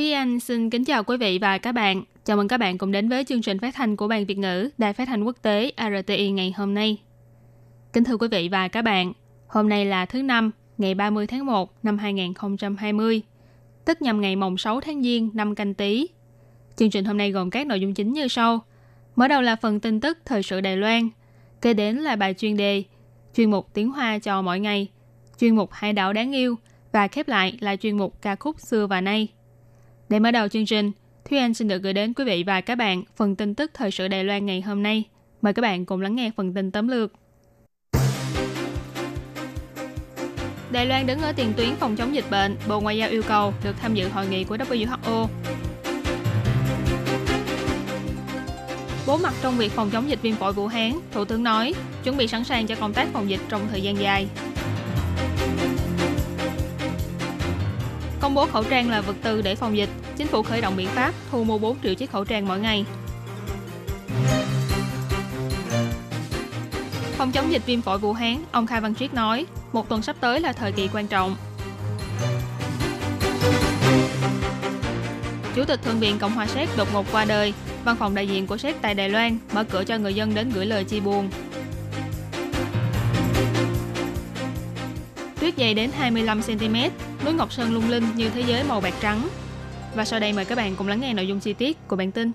Thúy Anh xin kính chào quý vị và các bạn. Chào mừng các bạn cùng đến với chương trình phát thanh của Ban Việt ngữ Đài Phát thanh Quốc tế RTI ngày hôm nay. Kính thưa quý vị và các bạn, hôm nay là thứ Năm, ngày 30 tháng 1 năm 2020, tức nhằm ngày mồng 6 tháng Giêng năm canh tí. Chương trình hôm nay gồm các nội dung chính như sau. Mở đầu là phần tin tức thời sự Đài Loan, kế đến là bài chuyên đề, chuyên mục tiếng Hoa cho mỗi ngày, chuyên mục hai đảo đáng yêu và khép lại là chuyên mục ca khúc xưa và nay. Để mở đầu chương trình, Thúy Anh xin được gửi đến quý vị và các bạn phần tin tức thời sự Đài Loan ngày hôm nay. Mời các bạn cùng lắng nghe phần tin tóm lược. Đài Loan đứng ở tiền tuyến phòng chống dịch bệnh, Bộ Ngoại giao yêu cầu được tham dự hội nghị của WHO. Bố mặt trong việc phòng chống dịch viêm phổi Vũ Hán, Thủ tướng nói, chuẩn bị sẵn sàng cho công tác phòng dịch trong thời gian dài. Công bố khẩu trang là vật tư để phòng dịch, chính phủ khởi động biện pháp thu mua 4 triệu chiếc khẩu trang mỗi ngày. Phòng chống dịch viêm phổi Vũ Hán, ông Khai Văn Triết nói, một tuần sắp tới là thời kỳ quan trọng. Chủ tịch Thượng viện Cộng hòa Séc đột ngột qua đời, văn phòng đại diện của Séc tại Đài Loan mở cửa cho người dân đến gửi lời chia buồn. Tuyết dày đến 25cm, núi Ngọc Sơn lung linh như thế giới màu bạc trắng. Và sau đây mời các bạn cùng lắng nghe nội dung chi tiết của bản tin.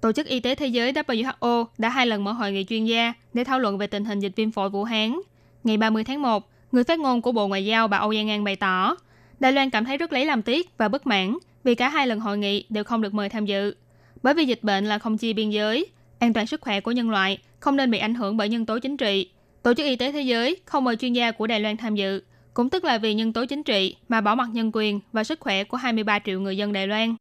Tổ chức Y tế Thế giới WHO đã hai lần mở hội nghị chuyên gia để thảo luận về tình hình dịch viêm phổi Vũ Hán. Ngày 30 tháng 1, người phát ngôn của Bộ Ngoại giao bà Âu Giang An bày tỏ, Đài Loan cảm thấy rất lấy làm tiếc và bất mãn vì cả hai lần hội nghị đều không được mời tham dự. Bởi vì dịch bệnh là không chia biên giới, an toàn sức khỏe của nhân loại không nên bị ảnh hưởng bởi nhân tố chính trị. Tổ chức Y tế Thế giới không mời chuyên gia của Đài Loan tham dự, cũng tức là vì nhân tố chính trị mà bỏ mặt nhân quyền và sức khỏe của 23 triệu người dân Đài Loan.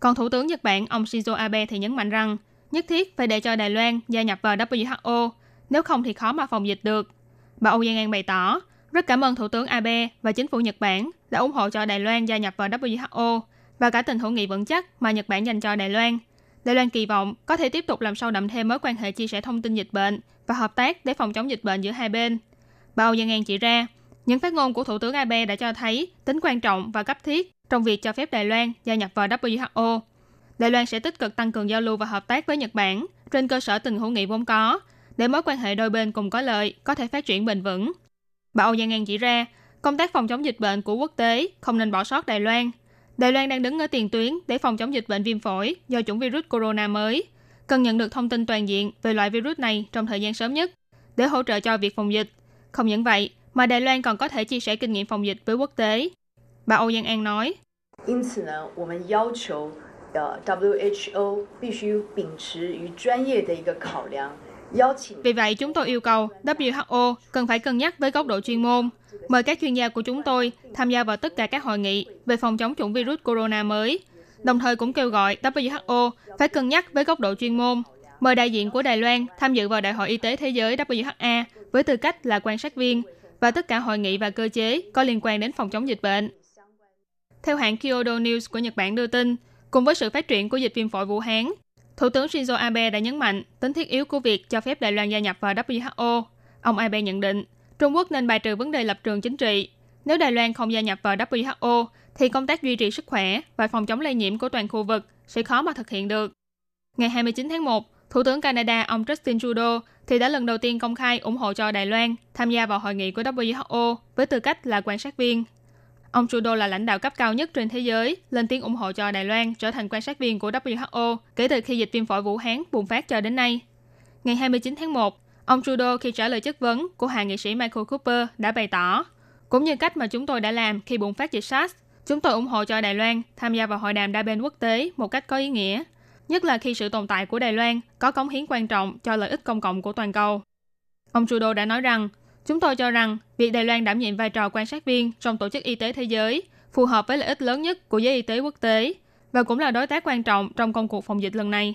Còn Thủ tướng Nhật Bản ông Shinzo Abe thì nhấn mạnh rằng nhất thiết phải để cho Đài Loan gia nhập vào WHO, nếu không thì khó mà phòng dịch được. Bà Âu Giang An bày tỏ, rất cảm ơn Thủ tướng Abe và chính phủ Nhật Bản đã ủng hộ cho Đài Loan gia nhập vào WHO và cả tình hữu nghị vững chắc mà Nhật Bản dành cho Đài Loan. Đài Loan kỳ vọng có thể tiếp tục làm sâu đậm thêm mối quan hệ chia sẻ thông tin dịch bệnh và hợp tác để phòng chống dịch bệnh giữa hai bên. Bà Âu Giang An chỉ ra, những phát ngôn của Thủ tướng Abe đã cho thấy tính quan trọng và cấp thiết trong việc cho phép Đài Loan gia nhập vào WHO. Đài Loan sẽ tích cực tăng cường giao lưu và hợp tác với Nhật Bản trên cơ sở tình hữu nghị vốn có, để mối quan hệ đôi bên cùng có lợi, có thể phát triển bền vững. Bà Âu Giang An chỉ ra, công tác phòng chống dịch bệnh của quốc tế không nên bỏ sót Đài Loan. Đài Loan đang đứng ở tiền tuyến để phòng chống dịch bệnh viêm phổi do chủng virus corona mới, cần nhận được thông tin toàn diện về loại virus này trong thời gian sớm nhất để hỗ trợ cho việc phòng dịch. Không những vậy, mà Đài Loan còn có thể chia sẻ kinh nghiệm phòng dịch với quốc tế. Bà Âu Giang An nói. Vì vậy, chúng tôi yêu cầu ờ, WHO cần phải cân nhắc với góc độ chuyên môn, mời các chuyên gia của chúng tôi tham gia vào tất cả các hội nghị về phòng chống chủng virus corona mới, đồng thời cũng kêu gọi WHO phải cân nhắc với góc độ chuyên môn, mời đại diện của Đài Loan tham dự vào Đại hội Y tế Thế giới WHA với tư cách là quan sát viên, và tất cả hội nghị và cơ chế có liên quan đến phòng chống dịch bệnh. Theo hãng Kyodo News của Nhật Bản đưa tin, cùng với sự phát triển của dịch viêm phổi Vũ Hán, Thủ tướng Shinzo Abe đã nhấn mạnh tính thiết yếu của việc cho phép Đài Loan gia nhập vào WHO. Ông Abe nhận định, Trung Quốc nên bài trừ vấn đề lập trường chính trị. Nếu Đài Loan không gia nhập vào WHO, thì công tác duy trì sức khỏe và phòng chống lây nhiễm của toàn khu vực sẽ khó mà thực hiện được. Ngày 29 tháng 1, Thủ tướng Canada ông Justin Trudeau thì đã lần đầu tiên công khai ủng hộ cho Đài Loan tham gia vào hội nghị của WHO với tư cách là quan sát viên. Ông Trudeau là lãnh đạo cấp cao nhất trên thế giới, lên tiếng ủng hộ cho Đài Loan trở thành quan sát viên của WHO kể từ khi dịch viêm phổi Vũ Hán bùng phát cho đến nay. Ngày 29 tháng 1, ông Trudeau khi trả lời chất vấn của hạ nghị sĩ Michael Cooper đã bày tỏ, cũng như cách mà chúng tôi đã làm khi bùng phát dịch SARS, chúng tôi ủng hộ cho Đài Loan tham gia vào hội đàm đa bên quốc tế một cách có ý nghĩa, nhất là khi sự tồn tại của Đài Loan có cống hiến quan trọng cho lợi ích công cộng của toàn cầu. Ông Trudeau đã nói rằng, Chúng tôi cho rằng việc Đài Loan đảm nhiệm vai trò quan sát viên trong Tổ chức Y tế Thế giới phù hợp với lợi ích lớn nhất của giới y tế quốc tế và cũng là đối tác quan trọng trong công cuộc phòng dịch lần này.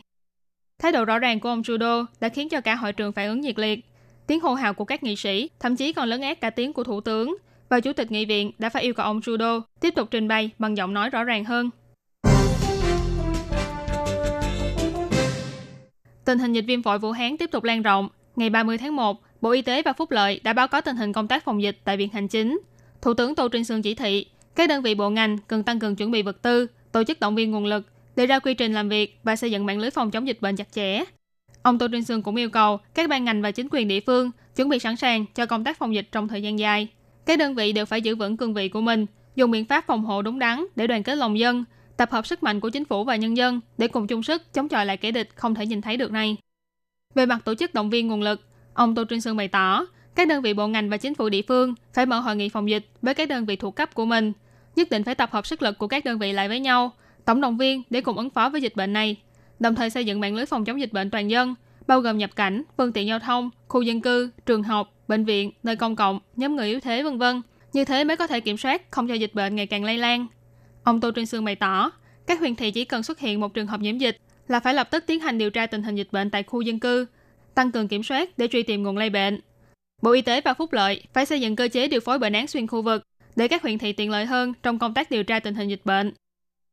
Thái độ rõ ràng của ông Trudeau đã khiến cho cả hội trường phản ứng nhiệt liệt. Tiếng hô hào của các nghị sĩ thậm chí còn lớn ác cả tiếng của Thủ tướng và Chủ tịch Nghị viện đã phải yêu cầu ông Trudeau tiếp tục trình bày bằng giọng nói rõ ràng hơn. Tình hình dịch viêm phổi Vũ Hán tiếp tục lan rộng. Ngày 30 tháng 1, Bộ Y tế và Phúc Lợi đã báo cáo tình hình công tác phòng dịch tại Viện Hành Chính. Thủ tướng Tô Trinh Sương chỉ thị, các đơn vị bộ ngành cần tăng cường chuẩn bị vật tư, tổ chức động viên nguồn lực, đề ra quy trình làm việc và xây dựng mạng lưới phòng chống dịch bệnh chặt chẽ. Ông Tô Trinh Sương cũng yêu cầu các ban ngành và chính quyền địa phương chuẩn bị sẵn sàng cho công tác phòng dịch trong thời gian dài. Các đơn vị đều phải giữ vững cương vị của mình, dùng biện pháp phòng hộ đúng đắn để đoàn kết lòng dân, tập hợp sức mạnh của chính phủ và nhân dân để cùng chung sức chống chọi lại kẻ địch không thể nhìn thấy được này. Về mặt tổ chức động viên nguồn lực, ông Tô Trinh Sương bày tỏ, các đơn vị bộ ngành và chính phủ địa phương phải mở hội nghị phòng dịch với các đơn vị thuộc cấp của mình, nhất định phải tập hợp sức lực của các đơn vị lại với nhau, tổng động viên để cùng ứng phó với dịch bệnh này, đồng thời xây dựng mạng lưới phòng chống dịch bệnh toàn dân, bao gồm nhập cảnh, phương tiện giao thông, khu dân cư, trường học, bệnh viện, nơi công cộng, nhóm người yếu thế vân vân. Như thế mới có thể kiểm soát không cho dịch bệnh ngày càng lây lan. Ông Tô Trinh Sương bày tỏ, các huyện thị chỉ cần xuất hiện một trường hợp nhiễm dịch là phải lập tức tiến hành điều tra tình hình dịch bệnh tại khu dân cư, tăng cường kiểm soát để truy tìm nguồn lây bệnh. Bộ Y tế và Phúc Lợi phải xây dựng cơ chế điều phối bệnh án xuyên khu vực để các huyện thị tiện lợi hơn trong công tác điều tra tình hình dịch bệnh.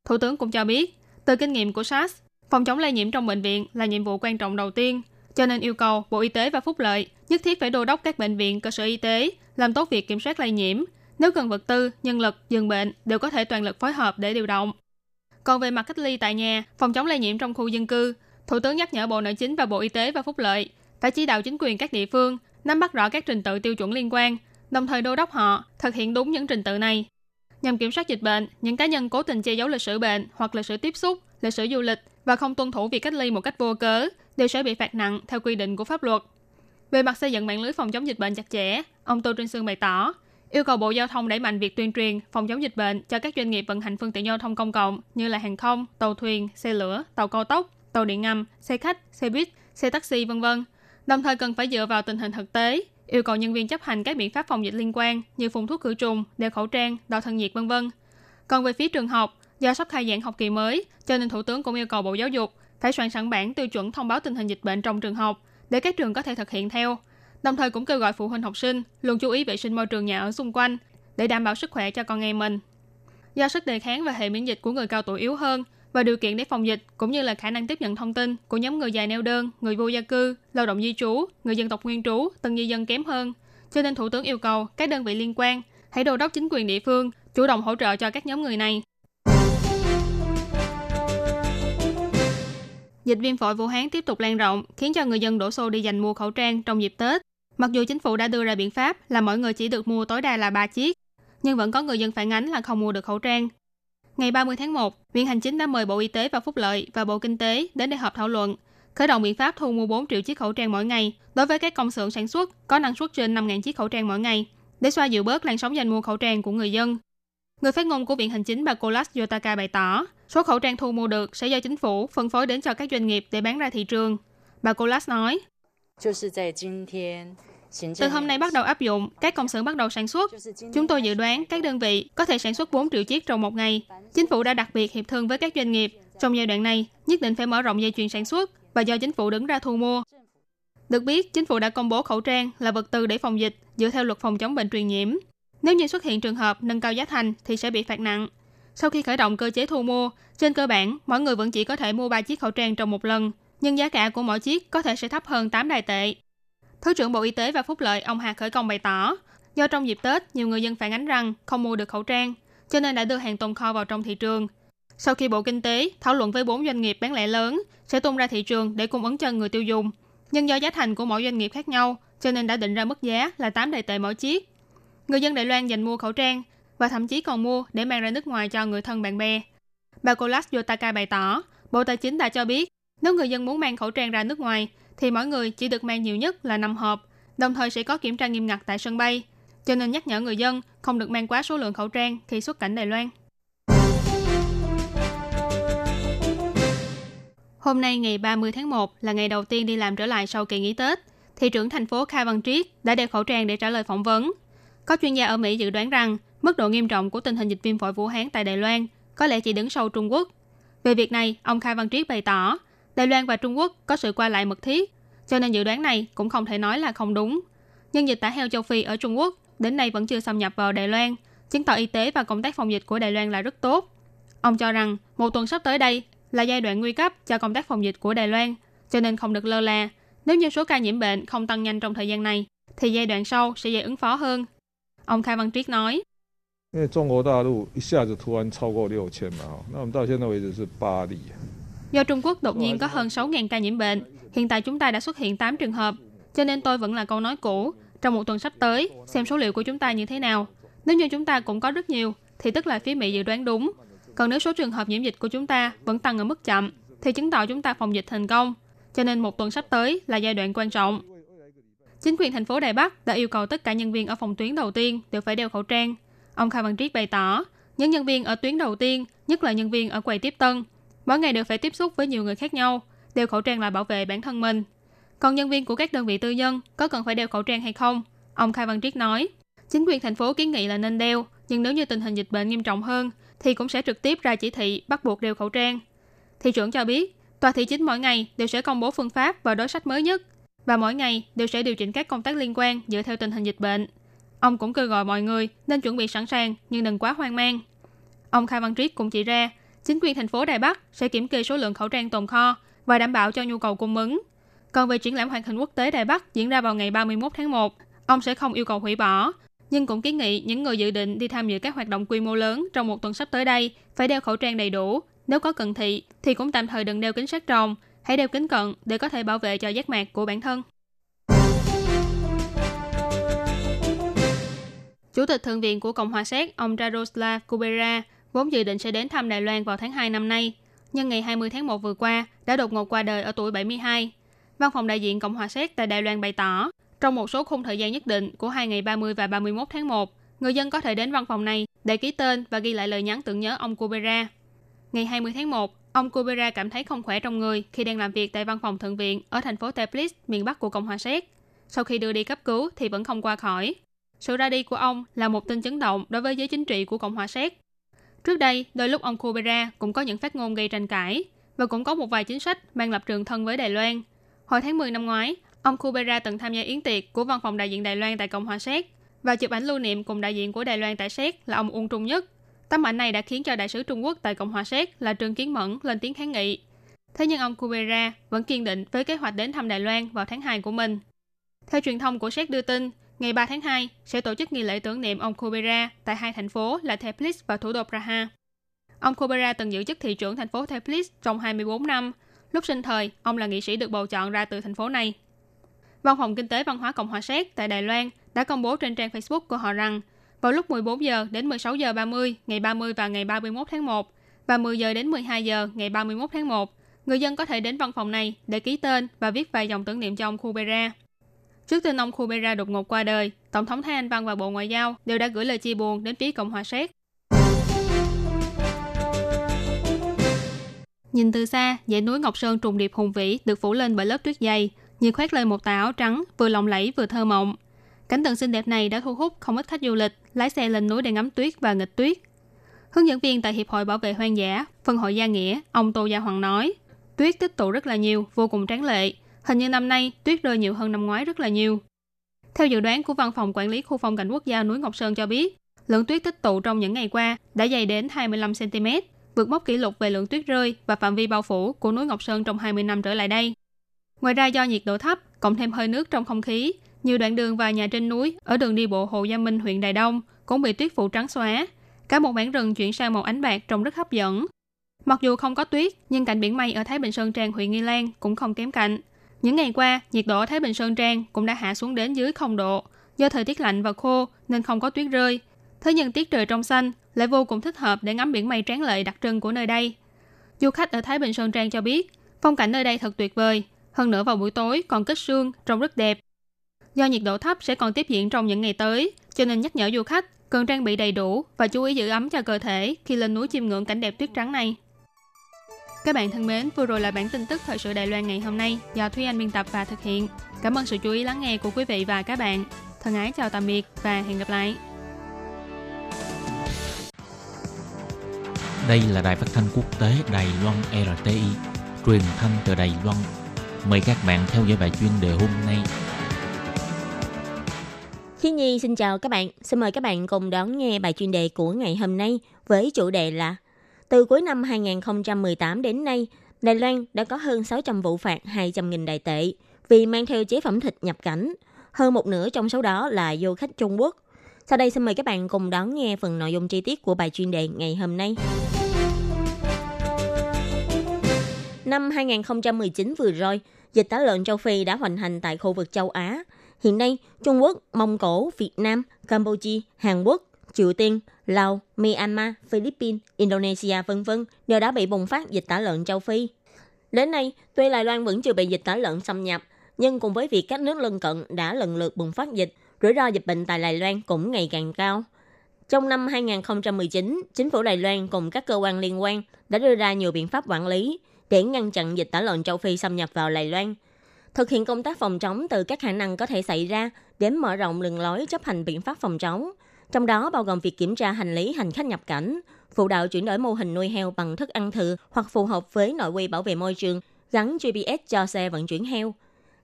Thủ tướng cũng cho biết, từ kinh nghiệm của SARS, phòng chống lây nhiễm trong bệnh viện là nhiệm vụ quan trọng đầu tiên, cho nên yêu cầu Bộ Y tế và Phúc Lợi nhất thiết phải đô đốc các bệnh viện, cơ sở y tế làm tốt việc kiểm soát lây nhiễm. Nếu cần vật tư, nhân lực, giường bệnh đều có thể toàn lực phối hợp để điều động. Còn về mặt cách ly tại nhà, phòng chống lây nhiễm trong khu dân cư, Thủ tướng nhắc nhở Bộ Nội chính và Bộ Y tế và Phúc Lợi phải chỉ đạo chính quyền các địa phương nắm bắt rõ các trình tự tiêu chuẩn liên quan, đồng thời đô đốc họ thực hiện đúng những trình tự này. Nhằm kiểm soát dịch bệnh, những cá nhân cố tình che giấu lịch sử bệnh hoặc lịch sử tiếp xúc, lịch sử du lịch và không tuân thủ việc cách ly một cách vô cớ đều sẽ bị phạt nặng theo quy định của pháp luật. Về mặt xây dựng mạng lưới phòng chống dịch bệnh chặt chẽ, ông Tô Trinh Sương bày tỏ, yêu cầu Bộ Giao thông đẩy mạnh việc tuyên truyền phòng chống dịch bệnh cho các doanh nghiệp vận hành phương tiện giao thông công cộng như là hàng không, tàu thuyền, xe lửa, tàu cao tốc, tàu điện ngầm, xe khách, xe buýt, xe taxi vân vân. Đồng thời cần phải dựa vào tình hình thực tế, yêu cầu nhân viên chấp hành các biện pháp phòng dịch liên quan như phun thuốc khử trùng, đeo khẩu trang, đo thân nhiệt vân vân. Còn về phía trường học, do sắp khai giảng học kỳ mới, cho nên Thủ tướng cũng yêu cầu Bộ Giáo dục phải soạn sẵn bản tiêu chuẩn thông báo tình hình dịch bệnh trong trường học để các trường có thể thực hiện theo. Đồng thời cũng kêu gọi phụ huynh học sinh luôn chú ý vệ sinh môi trường nhà ở xung quanh để đảm bảo sức khỏe cho con em mình. Do sức đề kháng và hệ miễn dịch của người cao tuổi yếu hơn và điều kiện để phòng dịch cũng như là khả năng tiếp nhận thông tin của nhóm người dài neo đơn, người vô gia cư, lao động di trú, người dân tộc nguyên trú, tân di dân kém hơn. Cho nên Thủ tướng yêu cầu các đơn vị liên quan hãy đô đốc chính quyền địa phương chủ động hỗ trợ cho các nhóm người này. Dịch viêm phổi Vũ Hán tiếp tục lan rộng, khiến cho người dân đổ xô đi giành mua khẩu trang trong dịp Tết. Mặc dù chính phủ đã đưa ra biện pháp là mỗi người chỉ được mua tối đa là 3 chiếc, nhưng vẫn có người dân phản ánh là không mua được khẩu trang. Ngày 30 tháng 1, Viện Hành Chính đã mời Bộ Y tế và Phúc Lợi và Bộ Kinh tế đến để họp thảo luận, khởi động biện pháp thu mua 4 triệu chiếc khẩu trang mỗi ngày đối với các công xưởng sản xuất có năng suất trên 5.000 chiếc khẩu trang mỗi ngày, để xoa dịu bớt làn sóng giành mua khẩu trang của người dân. Người phát ngôn của Viện Hành Chính bà Colas Yotaka bày tỏ, số khẩu trang thu mua được sẽ do chính phủ phân phối đến cho các doanh nghiệp để bán ra thị trường. Bà Colas nói, từ hôm nay bắt đầu áp dụng, các công xưởng bắt đầu sản xuất. Chúng tôi dự đoán các đơn vị có thể sản xuất 4 triệu chiếc trong một ngày. Chính phủ đã đặc biệt hiệp thương với các doanh nghiệp. Trong giai đoạn này, nhất định phải mở rộng dây chuyền sản xuất và do chính phủ đứng ra thu mua. Được biết, chính phủ đã công bố khẩu trang là vật tư để phòng dịch dựa theo luật phòng chống bệnh truyền nhiễm. Nếu như xuất hiện trường hợp nâng cao giá thành thì sẽ bị phạt nặng. Sau khi khởi động cơ chế thu mua, trên cơ bản, mỗi người vẫn chỉ có thể mua 3 chiếc khẩu trang trong một lần, nhưng giá cả của mỗi chiếc có thể sẽ thấp hơn 8 đài tệ. Thứ trưởng Bộ Y tế và Phúc lợi ông Hà Khởi Công bày tỏ, do trong dịp Tết, nhiều người dân phản ánh rằng không mua được khẩu trang, cho nên đã đưa hàng tồn kho vào trong thị trường. Sau khi Bộ Kinh tế thảo luận với bốn doanh nghiệp bán lẻ lớn sẽ tung ra thị trường để cung ứng cho người tiêu dùng, nhưng do giá thành của mỗi doanh nghiệp khác nhau, cho nên đã định ra mức giá là 8 đài tệ mỗi chiếc. Người dân Đài Loan dành mua khẩu trang và thậm chí còn mua để mang ra nước ngoài cho người thân bạn bè. Bà Kolas Yotaka bày tỏ, Bộ Tài chính đã cho biết, nếu người dân muốn mang khẩu trang ra nước ngoài thì mỗi người chỉ được mang nhiều nhất là 5 hộp, đồng thời sẽ có kiểm tra nghiêm ngặt tại sân bay, cho nên nhắc nhở người dân không được mang quá số lượng khẩu trang khi xuất cảnh Đài Loan. Hôm nay ngày 30 tháng 1 là ngày đầu tiên đi làm trở lại sau kỳ nghỉ Tết. thị trưởng thành phố Kha Văn Triết đã đeo khẩu trang để trả lời phỏng vấn. Có chuyên gia ở Mỹ dự đoán rằng mức độ nghiêm trọng của tình hình dịch viêm phổi Vũ Hán tại Đài Loan có lẽ chỉ đứng sau Trung Quốc. Về việc này, ông khai Văn Triết bày tỏ, Đài Loan và Trung Quốc có sự qua lại mật thiết, cho nên dự đoán này cũng không thể nói là không đúng. Nhưng dịch tả heo châu Phi ở Trung Quốc đến nay vẫn chưa xâm nhập vào Đài Loan, chứng tỏ y tế và công tác phòng dịch của Đài Loan là rất tốt. Ông cho rằng một tuần sắp tới đây là giai đoạn nguy cấp cho công tác phòng dịch của Đài Loan, cho nên không được lơ là. Nếu như số ca nhiễm bệnh không tăng nhanh trong thời gian này, thì giai đoạn sau sẽ dễ ứng phó hơn. Ông Khai Văn Triết nói. 因为中国大陆一下子突然超过六千嘛，那我们到现在为止是八例。Do Trung Quốc đột nhiên có hơn 6.000 ca nhiễm bệnh, hiện tại chúng ta đã xuất hiện 8 trường hợp, cho nên tôi vẫn là câu nói cũ. Trong một tuần sắp tới, xem số liệu của chúng ta như thế nào. Nếu như chúng ta cũng có rất nhiều, thì tức là phía Mỹ dự đoán đúng. Còn nếu số trường hợp nhiễm dịch của chúng ta vẫn tăng ở mức chậm, thì chứng tỏ chúng ta phòng dịch thành công. Cho nên một tuần sắp tới là giai đoạn quan trọng. Chính quyền thành phố Đài Bắc đã yêu cầu tất cả nhân viên ở phòng tuyến đầu tiên đều phải đeo khẩu trang. Ông Khai Văn Triết bày tỏ, những nhân viên ở tuyến đầu tiên, nhất là nhân viên ở quầy tiếp tân, mỗi ngày đều phải tiếp xúc với nhiều người khác nhau, đeo khẩu trang là bảo vệ bản thân mình. Còn nhân viên của các đơn vị tư nhân có cần phải đeo khẩu trang hay không? Ông Khai Văn Triết nói, chính quyền thành phố kiến nghị là nên đeo, nhưng nếu như tình hình dịch bệnh nghiêm trọng hơn, thì cũng sẽ trực tiếp ra chỉ thị bắt buộc đeo khẩu trang. Thị trưởng cho biết, tòa thị chính mỗi ngày đều sẽ công bố phương pháp và đối sách mới nhất và mỗi ngày đều sẽ điều chỉnh các công tác liên quan dựa theo tình hình dịch bệnh. Ông cũng kêu gọi mọi người nên chuẩn bị sẵn sàng nhưng đừng quá hoang mang. Ông Khai Văn Triết cũng chỉ ra, chính quyền thành phố Đài Bắc sẽ kiểm kê số lượng khẩu trang tồn kho và đảm bảo cho nhu cầu cung ứng. Còn về triển lãm hoạt hình quốc tế Đài Bắc diễn ra vào ngày 31 tháng 1, ông sẽ không yêu cầu hủy bỏ, nhưng cũng kiến nghị những người dự định đi tham dự các hoạt động quy mô lớn trong một tuần sắp tới đây phải đeo khẩu trang đầy đủ. Nếu có cần thị thì cũng tạm thời đừng đeo kính sát trồng, hãy đeo kính cận để có thể bảo vệ cho giác mạc của bản thân. Chủ tịch Thượng viện của Cộng hòa Séc, ông Radoslav Kubera, vốn dự định sẽ đến thăm Đài Loan vào tháng 2 năm nay, nhưng ngày 20 tháng 1 vừa qua đã đột ngột qua đời ở tuổi 72. Văn phòng đại diện Cộng hòa Séc tại Đài Loan bày tỏ, trong một số khung thời gian nhất định của hai ngày 30 và 31 tháng 1, người dân có thể đến văn phòng này để ký tên và ghi lại lời nhắn tưởng nhớ ông Kubera. Ngày 20 tháng 1, ông Kubera cảm thấy không khỏe trong người khi đang làm việc tại văn phòng thượng viện ở thành phố Tbilisi, miền Bắc của Cộng hòa Séc. Sau khi đưa đi cấp cứu thì vẫn không qua khỏi. Sự ra đi của ông là một tin chấn động đối với giới chính trị của Cộng hòa Séc. Trước đây, đôi lúc ông Kubera cũng có những phát ngôn gây tranh cãi và cũng có một vài chính sách mang lập trường thân với Đài Loan. Hồi tháng 10 năm ngoái, ông Kubera từng tham gia yến tiệc của văn phòng đại diện Đài Loan tại Cộng hòa Séc và chụp ảnh lưu niệm cùng đại diện của Đài Loan tại Séc là ông Uông Trung Nhất. Tấm ảnh này đã khiến cho đại sứ Trung Quốc tại Cộng hòa Séc là Trương Kiến Mẫn lên tiếng kháng nghị. Thế nhưng ông Kubera vẫn kiên định với kế hoạch đến thăm Đài Loan vào tháng 2 của mình. Theo truyền thông của Séc đưa tin, ngày 3 tháng 2 sẽ tổ chức nghi lễ tưởng niệm ông Kubera tại hai thành phố là Tbilisi và thủ đô Praha. Ông Kubera từng giữ chức thị trưởng thành phố Tbilisi trong 24 năm. Lúc sinh thời, ông là nghị sĩ được bầu chọn ra từ thành phố này. Văn phòng Kinh tế Văn hóa Cộng hòa Séc tại Đài Loan đã công bố trên trang Facebook của họ rằng vào lúc 14 giờ đến 16 giờ 30 ngày 30 và ngày 31 tháng 1 và 10 giờ đến 12 giờ ngày 31 tháng 1, người dân có thể đến văn phòng này để ký tên và viết vài dòng tưởng niệm cho ông Kubera. Trước tin ông Kubera đột ngột qua đời, Tổng thống Thái Anh Văn và Bộ Ngoại giao đều đã gửi lời chia buồn đến phía Cộng hòa Séc. Nhìn từ xa, dãy núi Ngọc Sơn trùng điệp hùng vĩ được phủ lên bởi lớp tuyết dày, như khoét lên một tà áo trắng, vừa lộng lẫy vừa thơ mộng. Cảnh tượng xinh đẹp này đã thu hút không ít khách du lịch lái xe lên núi để ngắm tuyết và nghịch tuyết. Hướng dẫn viên tại Hiệp hội Bảo vệ Hoang dã, phân hội Gia Nghĩa, ông Tô Gia Hoàng nói, tuyết tích tụ rất là nhiều, vô cùng tráng lệ. Hình như năm nay tuyết rơi nhiều hơn năm ngoái rất là nhiều. Theo dự đoán của Văn phòng Quản lý Khu phong cảnh quốc gia núi Ngọc Sơn cho biết, lượng tuyết tích tụ trong những ngày qua đã dày đến 25 cm, vượt mốc kỷ lục về lượng tuyết rơi và phạm vi bao phủ của núi Ngọc Sơn trong 20 năm trở lại đây. Ngoài ra do nhiệt độ thấp, cộng thêm hơi nước trong không khí, nhiều đoạn đường và nhà trên núi ở đường đi bộ Hồ Gia Minh huyện Đài Đông cũng bị tuyết phủ trắng xóa. Cả một mảng rừng chuyển sang màu ánh bạc trông rất hấp dẫn. Mặc dù không có tuyết, nhưng cảnh biển mây ở Thái Bình Sơn Trang huyện Nghi Lan cũng không kém cạnh. Những ngày qua, nhiệt độ ở Thái Bình Sơn Trang cũng đã hạ xuống đến dưới 0 độ. Do thời tiết lạnh và khô nên không có tuyết rơi. Thế nhưng tiết trời trong xanh lại vô cùng thích hợp để ngắm biển mây tráng lệ đặc trưng của nơi đây. Du khách ở Thái Bình Sơn Trang cho biết, phong cảnh nơi đây thật tuyệt vời. Hơn nữa vào buổi tối còn kết sương, trông rất đẹp. Do nhiệt độ thấp sẽ còn tiếp diễn trong những ngày tới, cho nên nhắc nhở du khách cần trang bị đầy đủ và chú ý giữ ấm cho cơ thể khi lên núi chiêm ngưỡng cảnh đẹp tuyết trắng này. Các bạn thân mến, vừa rồi là bản tin tức thời sự Đài Loan ngày hôm nay do Thúy Anh biên tập và thực hiện. Cảm ơn sự chú ý lắng nghe của quý vị và các bạn. Thân ái chào tạm biệt và hẹn gặp lại. Đây là đài phát thanh quốc tế Đài Loan RTI, truyền thanh từ Đài Loan. Mời các bạn theo dõi bài chuyên đề hôm nay. Khi Nhi xin chào các bạn, xin mời các bạn cùng đón nghe bài chuyên đề của ngày hôm nay với chủ đề là từ cuối năm 2018 đến nay, Đài Loan đã có hơn 600 vụ phạt 200.000 đại tệ vì mang theo chế phẩm thịt nhập cảnh. Hơn một nửa trong số đó là du khách Trung Quốc. Sau đây xin mời các bạn cùng đón nghe phần nội dung chi tiết của bài chuyên đề ngày hôm nay. Năm 2019 vừa rồi, dịch tả lợn châu Phi đã hoành hành tại khu vực châu Á. Hiện nay, Trung Quốc, Mông Cổ, Việt Nam, Campuchia, Hàn Quốc, Triều Tiên, Lào, Myanmar, Philippines, Indonesia vân vân đều đã bị bùng phát dịch tả lợn châu Phi. Đến nay, tuy Đài Loan vẫn chưa bị dịch tả lợn xâm nhập, nhưng cùng với việc các nước lân cận đã lần lượt bùng phát dịch, rủi ro dịch bệnh tại Đài Loan cũng ngày càng cao. Trong năm 2019, chính phủ Đài Loan cùng các cơ quan liên quan đã đưa ra nhiều biện pháp quản lý để ngăn chặn dịch tả lợn châu Phi xâm nhập vào Đài Loan. Thực hiện công tác phòng chống từ các khả năng có thể xảy ra đến mở rộng đường lối chấp hành biện pháp phòng chống, trong đó bao gồm việc kiểm tra hành lý hành khách nhập cảnh, phụ đạo chuyển đổi mô hình nuôi heo bằng thức ăn thừa hoặc phù hợp với nội quy bảo vệ môi trường, gắn GPS cho xe vận chuyển heo.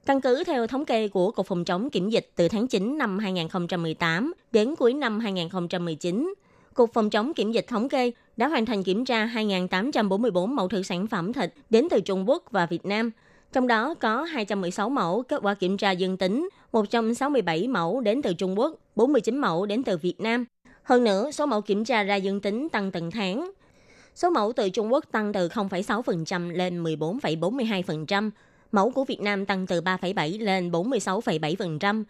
Căn cứ theo thống kê của Cục Phòng chống kiểm dịch từ tháng 9 năm 2018 đến cuối năm 2019, Cục Phòng chống kiểm dịch thống kê đã hoàn thành kiểm tra 2.844 mẫu thử sản phẩm thịt đến từ Trung Quốc và Việt Nam. Trong đó có 216 mẫu kết quả kiểm tra dương tính, 167 mẫu đến từ Trung Quốc, 49 mẫu đến từ Việt Nam. Hơn nữa, số mẫu kiểm tra ra dương tính tăng từng tháng. Số mẫu từ Trung Quốc tăng từ 0,6% lên 14,42%, mẫu của Việt Nam tăng từ 3,7 lên 46,7%,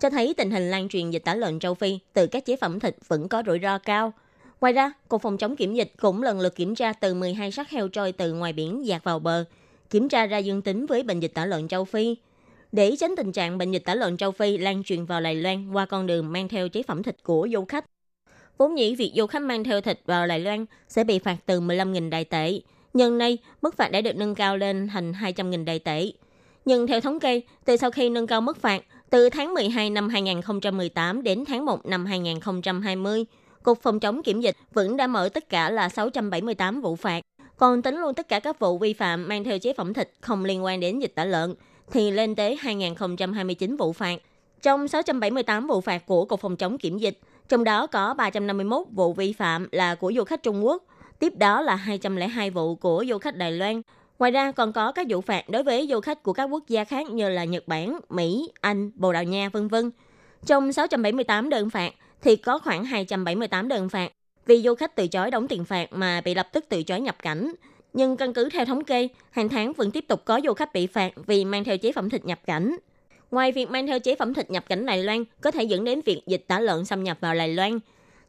cho thấy tình hình lan truyền dịch tả lợn châu Phi từ các chế phẩm thịt vẫn có rủi ro cao. Ngoài ra, Cục Phòng chống kiểm dịch cũng lần lượt kiểm tra từ 12 xác heo trôi từ ngoài biển dạt vào bờ, kiểm tra ra dương tính với bệnh dịch tả lợn châu Phi. Để tránh tình trạng bệnh dịch tả lợn châu Phi lan truyền vào Đài Loan qua con đường mang theo chế phẩm thịt của du khách. Vốn dĩ việc du khách mang theo thịt vào Đài Loan sẽ bị phạt từ 15.000 đại tệ. Nhân nay, mức phạt đã được nâng cao lên thành 200.000 đại tệ. Nhưng theo thống kê, từ sau khi nâng cao mức phạt, từ tháng 12 năm 2018 đến tháng 1 năm 2020, Cục Phòng chống kiểm dịch vẫn đã mở tất cả là 678 vụ phạt. Còn tính luôn tất cả các vụ vi phạm mang theo chế phẩm thịt không liên quan đến dịch tả lợn, thì lên tới 2029 vụ phạt. Trong 678 vụ phạt của Cục Phòng chống kiểm dịch, trong đó có 351 vụ vi phạm là của du khách Trung Quốc, tiếp đó là 202 vụ của du khách Đài Loan. Ngoài ra còn có các vụ phạt đối với du khách của các quốc gia khác như là Nhật Bản, Mỹ, Anh, Bồ Đào Nha, vân vân. Trong 678 đơn phạt thì có khoảng 278 đơn phạt vì du khách từ chối đóng tiền phạt mà bị lập tức từ chối nhập cảnh. Nhưng căn cứ theo thống kê, hàng tháng vẫn tiếp tục có du khách bị phạt vì mang theo chế phẩm thịt nhập cảnh. Ngoài việc mang theo chế phẩm thịt nhập cảnh Đài Loan có thể dẫn đến việc dịch tả lợn xâm nhập vào Đài Loan,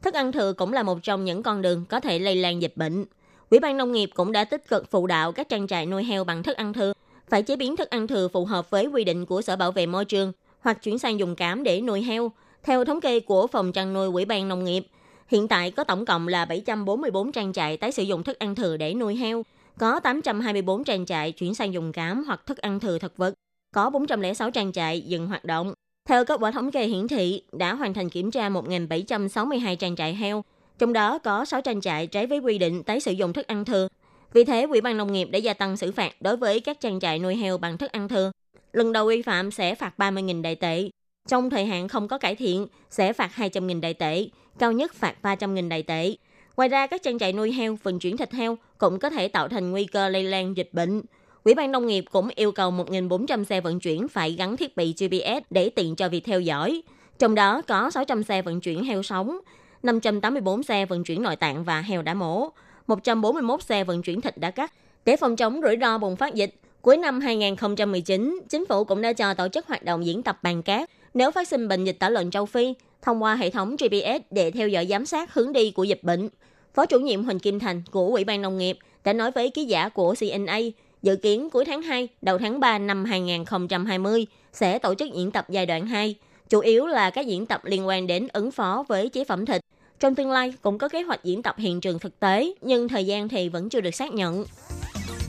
thức ăn thừa cũng là một trong những con đường có thể lây lan dịch bệnh. Ủy ban nông nghiệp cũng đã tích cực phụ đạo các trang trại nuôi heo bằng thức ăn thừa, phải chế biến thức ăn thừa phù hợp với quy định của Sở Bảo vệ Môi trường hoặc chuyển sang dùng cám để nuôi heo. Theo thống kê của Phòng chăn nuôi Ủy ban Nông nghiệp, hiện tại có tổng cộng là 744 trang trại tái sử dụng thức ăn thừa để nuôi heo, có 824 trang trại chuyển sang dùng cám hoặc thức ăn thừa thực vật, có 406 trang trại dừng hoạt động. Theo kết quả thống kê hiển thị, đã hoàn thành kiểm tra 1.762 trang trại heo, trong đó có 6 trang trại trái với quy định tái sử dụng thức ăn thừa. Vì thế, Ủy ban Nông nghiệp đã gia tăng xử phạt đối với các trang trại nuôi heo bằng thức ăn thừa. Lần đầu vi phạm sẽ phạt 30.000 đại tệ. Trong thời hạn không có cải thiện, sẽ phạt 200.000 đại tệ, cao nhất phạt 300.000 đại tệ. Ngoài ra, các trang trại nuôi heo, vận chuyển thịt heo cũng có thể tạo thành nguy cơ lây lan dịch bệnh. Ủy ban Nông nghiệp cũng yêu cầu 1.400 xe vận chuyển phải gắn thiết bị GPS để tiện cho việc theo dõi. Trong đó có 600 xe vận chuyển heo sống, 584 xe vận chuyển nội tạng và heo đã mổ, 141 xe vận chuyển thịt đã cắt. Để phòng chống rủi ro bùng phát dịch, cuối năm 2019, chính phủ cũng đã cho tổ chức hoạt động diễn tập bàn cát nếu phát sinh bệnh dịch tả lợn châu Phi thông qua hệ thống GPS để theo dõi giám sát hướng đi của dịch bệnh. Phó chủ nhiệm Huỳnh Kim Thành của Ủy ban Nông nghiệp đã nói với ký giả của CNA dự kiến cuối tháng 2, đầu tháng 3 năm 2020 sẽ tổ chức diễn tập giai đoạn 2, chủ yếu là các diễn tập liên quan đến ứng phó với chế phẩm thịt. Trong tương lai cũng có kế hoạch diễn tập hiện trường thực tế, nhưng thời gian thì vẫn chưa được xác nhận.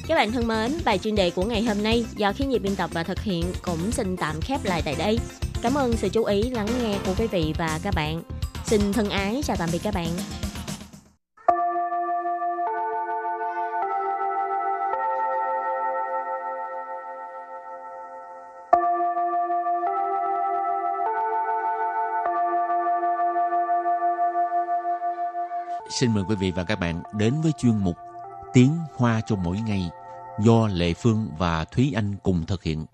Các bạn thân mến, bài chuyên đề của ngày hôm nay do khí nhịp biên tập và thực hiện cũng xin tạm khép lại tại đây. Cảm ơn sự chú ý lắng nghe của quý vị và các bạn. Xin thân ái chào tạm biệt các bạn. Xin mời quý vị và các bạn đến với chuyên mục Tiếng Hoa cho mỗi ngày do Lệ Phương và Thúy Anh cùng thực hiện.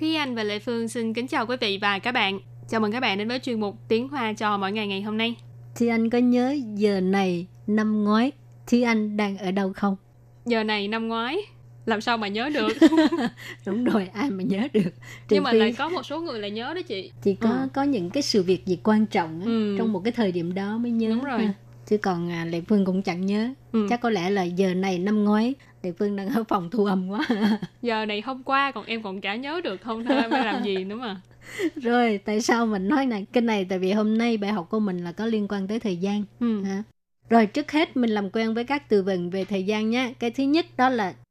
Thúy Anh và Lệ Phương xin kính chào quý vị và các bạn. Chào mừng các bạn đến với chuyên mục Tiếng Hoa cho mỗi ngày ngày hôm nay. Thì anh có nhớ giờ này năm ngoái thì anh đang ở đâu không? Giờ này năm ngoái, làm sao mà nhớ được? Đúng rồi, ai mà nhớ được. Trừ Nhưng mà phi lại có một số người lại nhớ đó chị. chỉ có Ừ. có những cái sự việc gì quan trọng á, Ừ. trong một cái thời điểm đó mới nhớ. Đúng rồi. ha. Chứ còn à, Lệ Phương cũng chẳng nhớ. Ừ. Chắc có lẽ là giờ này năm ngoái Lệ Phương đang ở phòng thu âm quá. Giờ này hôm qua còn em còn chả nhớ được không thôi phải làm gì nữa mà. rồi, tại sao mình nói này cái này tại vì hôm nay bài học của mình là có liên quan tới thời gian. Ừ. hả? Rồi trước hết mình làm quen với các từ vựng về thời gian nhé. Cái thứ nhất đó là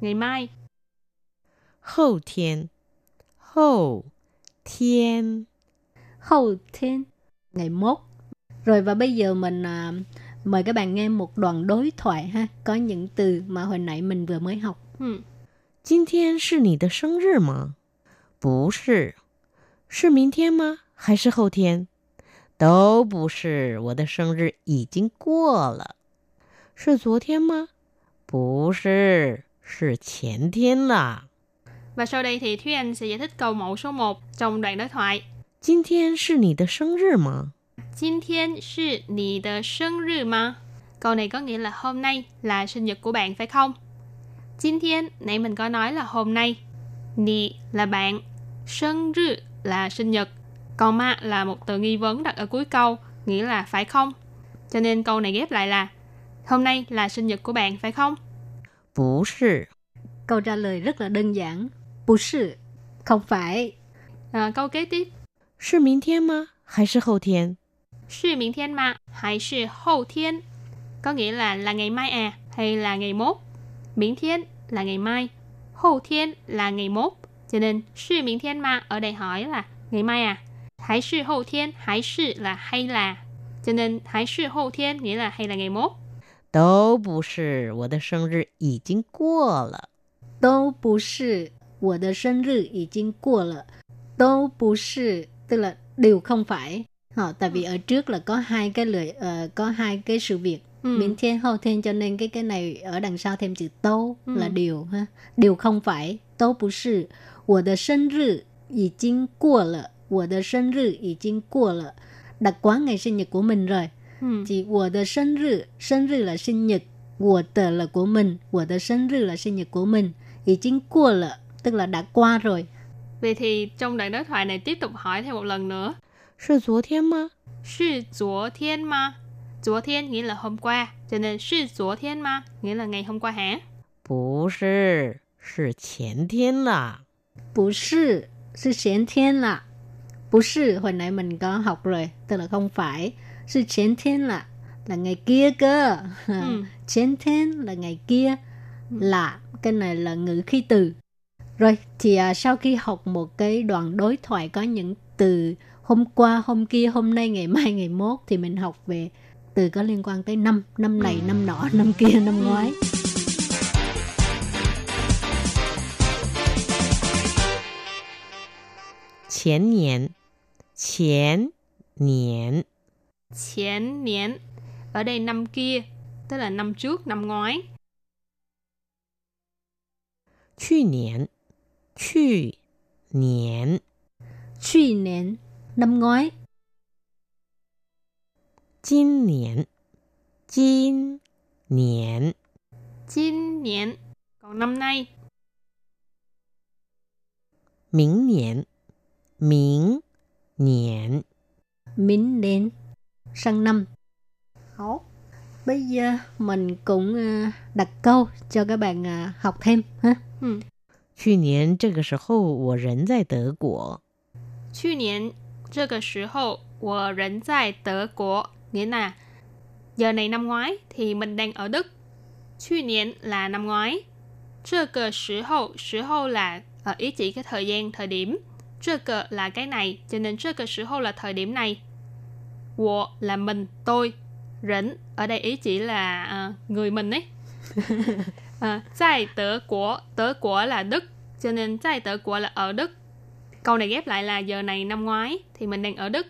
ngày mai. 后天，后天， Hậu thiên. Ngày mốt. Rồi và bây giờ mình à, mời các bạn nghe một đoạn đối thoại ha. Có những từ mà hồi nãy mình vừa mới học. Ừ. 今天是你的生日吗？不是，是明天吗？还是后天？都不是，我的生日已经过了。是昨天吗？不是， 是前天啦。 Và sau đây thì Thúy Anh sẽ giải thích câu mẫu số 1 trong đoạn đối thoại. 今天是你的生日吗？今天是你的生日吗? Câu này có nghĩa là hôm nay là sinh nhật của bạn phải không? 今天 nãy mình có nói là hôm nay. Nì là bạn, sinh日 là sinh nhật, còn ma là một từ nghi vấn đặt ở cuối câu, nghĩa là phải không? Cho nên câu này ghép lại là hôm nay là sinh nhật của bạn phải không? Bú sư. Câu trả lời rất là đơn giản. Bú sư. Không phải. À, câu kế tiếp. Sư minh thiên mà? Hay sư hậu thiên? Sư minh thiên mà? Hay sư hậu thiên? Có nghĩa là là ngày mai à? Hay là ngày mốt? Minh thiên là ngày mai. Hậu thiên là ngày mốt. Cho nên sư minh thiên mà ở đây hỏi là ngày mai à? Hay sư hậu thiên? Hay sư là hay là? Cho nên hay sư hậu thiên nghĩa là hay là ngày mốt. 都不是，我的生日已经过了。都不是我的生日已经过了都不是 tức là đều không phải Họ, tại vì ở trước là có hai cái lời ờ, có hai cái sự việc Ừ. miễn thiên hậu thiên cho nên cái cái này ở đằng sau thêm chữ tố Ừ. là điều ha điều không phải tố不是我的生日已经过了我的生日已经过了đặt quá ngày sinh nhật của mình rồi Ừ. chỉ 我的生日生日 là sinh nhật 我的 là của mình 我的生日 là sinh nhật của mình 已经过了 tức là đã qua rồi Vậy thì trong đoạn đối thoại này tiếp tục hỏi thêm một lần nữa. 是昨天吗？是昨天吗？昨天 nghĩa là hôm qua, cho nên 是昨天吗 nghĩa là ngày hôm qua hả? 不是，是前天啦。不是是前天啦不是 hồi nãy mình có học rồi tức là không phải 是前天啦 là ngày kia cơ Ừ. 前天 là ngày kia là cái này là ngữ khí từ rồi thì à, sau khi học một cái đoạn đối thoại có những từ hôm qua hôm kia hôm nay ngày mai ngày mốt thì mình học về từ có liên quan tới năm năm này năm nọ năm kia năm ngoái 前年，前年， 前niên. Ở đây năm kia, tức là năm trước, năm ngoái. 去年，去年，去年 năm ngoái 今年，今年， Chín niên. Còn năm nay. 明年，明年， Minh đến sang năm. Hảo. Bây giờ mình cũng à, đặt câu cho các bạn à, học thêm ha. Ừ. 去年这个时候我人在德国。去年这个时候我人在德国. Nghĩa là giờ này năm ngoái thì mình đang ở Đức. 去年 là năm ngoái. 这个时候, 时候 là ờ, ý chỉ cái thời gian, thời điểm. 这个 là cái này, cho nên 这个时候 là thời điểm này. 我 là mình, tôi. Rỉnh ở đây ý chỉ là à, người mình ấy. à, tại德国,德国là Đức, cho nên tại德国là ở Đức. Câu này ghép lại là giờ này năm ngoái thì mình đang ở Đức.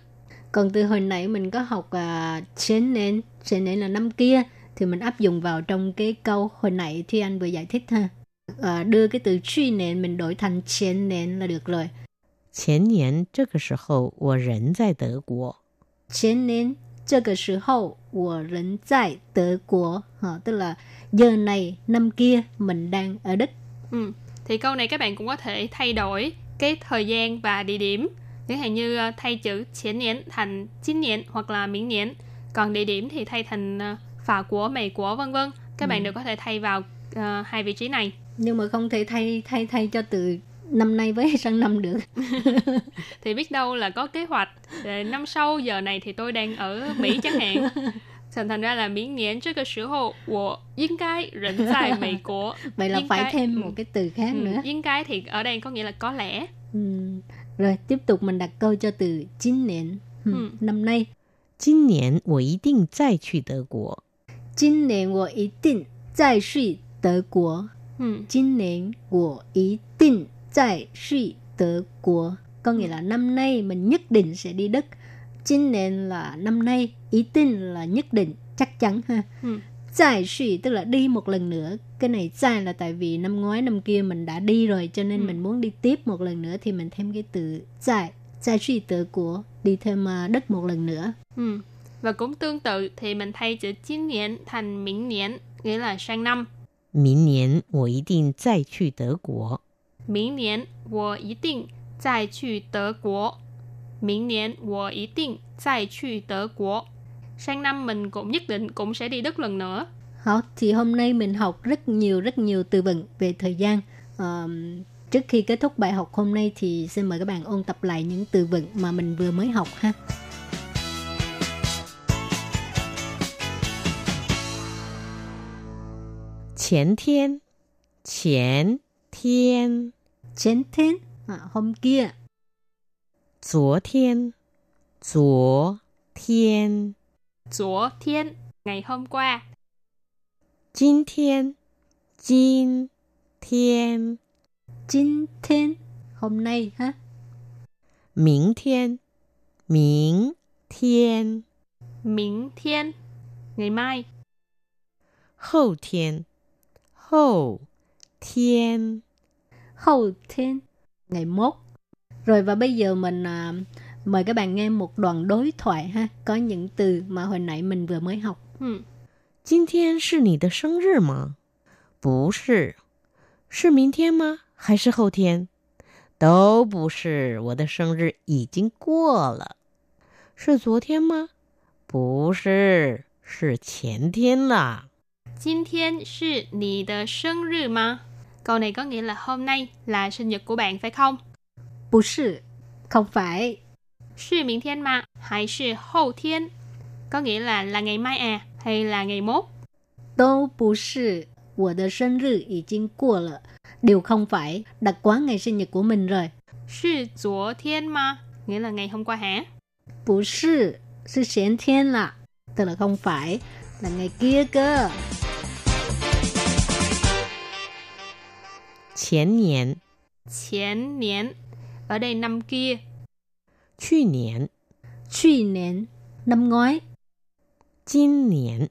Còn từ hồi nãy mình có học uh, trên nền, trên nền là năm kia thì mình áp dụng vào trong cái câu hồi nãy thì anh vừa giải thích ha. À, đưa cái từ truy nền mình đổi thành trên nền là được rồi. 前年这个时候我人在德国。 前年这个时候我人在德国ha, tức là giờ này năm kia mình đang ở Đức. Ừ. Thì câu này các bạn cũng có thể thay đổi cái thời gian và địa điểm. Chẳng hạn như ờ, thay chữ 前年 thành 今年 hoặc là 明年. Còn địa điểm thì thay thành ờ, phà của, mày của vân vân. Các bạn đều có thể thay vào ờ, hai vị trí này. Nhưng mà không thể thay thay thay cho từ năm nay với sang năm được. Thì biết đâu là có kế hoạch để năm sau giờ này thì tôi đang ở Mỹ chẳng hạn. Thành thành ra là 明年这个时候我应该人在美国 Vậy là Yên phải cái- thêm ừ. một cái từ khác nữa. Ừ, yên cái thì ở đây có nghĩa là có lẽ. Ừ. Rồi tiếp tục mình đặt câu cho từ chín niên. Ừ. Ừ. Năm nay 今年我一定再去德国。今年我一定再去德国。 Ừ. 今年我一定再去德国. Có nghĩa là năm nay mình nhất định sẽ đi Đức. Chín年là năm nay, ý tin là nhất định, chắc chắn ha. Ừ. Giải suy tức là đi một lần nữa. Cái này giải là tại vì năm ngoái năm kia mình đã đi rồi cho nên Ừ. mình muốn đi tiếp một lần nữa thì mình thêm cái từ giải. Giải suy tự của đi thêm à, Đức một lần nữa. Ừ. Và cũng tương tự thì mình thay chữ 今年 thành 明年 nghĩa là sang năm. 明年我一定再去德国。明年我一定 再去德国。明年我一定再去德国。Sang năm mình cũng nhất định cũng sẽ đi Đức lần nữa. Hảo, thì hôm nay mình học rất nhiều rất nhiều từ vựng về thời gian. Ờm, trước khi kết thúc bài học hôm nay thì xin mời các bạn ôn tập lại những từ vựng mà mình vừa mới học ha. 前天，前天， Chén thiên, À, hôm kia. Chúa thiên. Chúa thiên. Chúa thiên. Ngày hôm qua. Jin thiên. Jin thiên. Jin thiên. Hôm nay ha. Miếng thiên. Miếng thiên. Miếng thiên. Ngày mai. Hậu thiên. Hậu thiên. Hậu thiên ngày mốt. Rồi và bây giờ mình à, mời các bạn nghe một đoạn đối thoại ha. Có những từ mà hồi nãy mình vừa mới học. Ừ. 今天是你的生日吗？不是，是明天吗？还是后天？都不是，我的生日已经过了。是昨天吗？不是，是前天啦。今天是你的生日吗? Câu này có nghĩa là hôm nay là sinh nhật của bạn phải không? 不是, không phải. 是明天吗？还是后天? Có nghĩa là là ngày mai à hay là ngày mốt? 都不是，我的生日已经过了。Điều không phải, đặt quá ngày sinh nhật của mình rồi. 是昨天吗? Nghĩa là ngày hôm qua hả? 不是，是前天啦。Tức là không phải, là ngày kia cơ. 前年、前年 ở đây năm kia. 去年、去年, năm ngoái. 今年、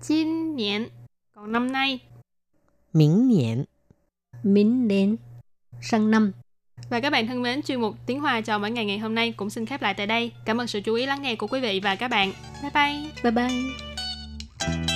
今年 còn năm nay. 明年、明年, sang năm. Và các bạn thân mến, chuyên mục Tiếng Hoa chào mỗi ngày ngày hôm nay cũng xin khép lại tại đây. Cảm ơn sự chú ý lắng nghe của quý vị và các bạn. Bye bye! Bye bye!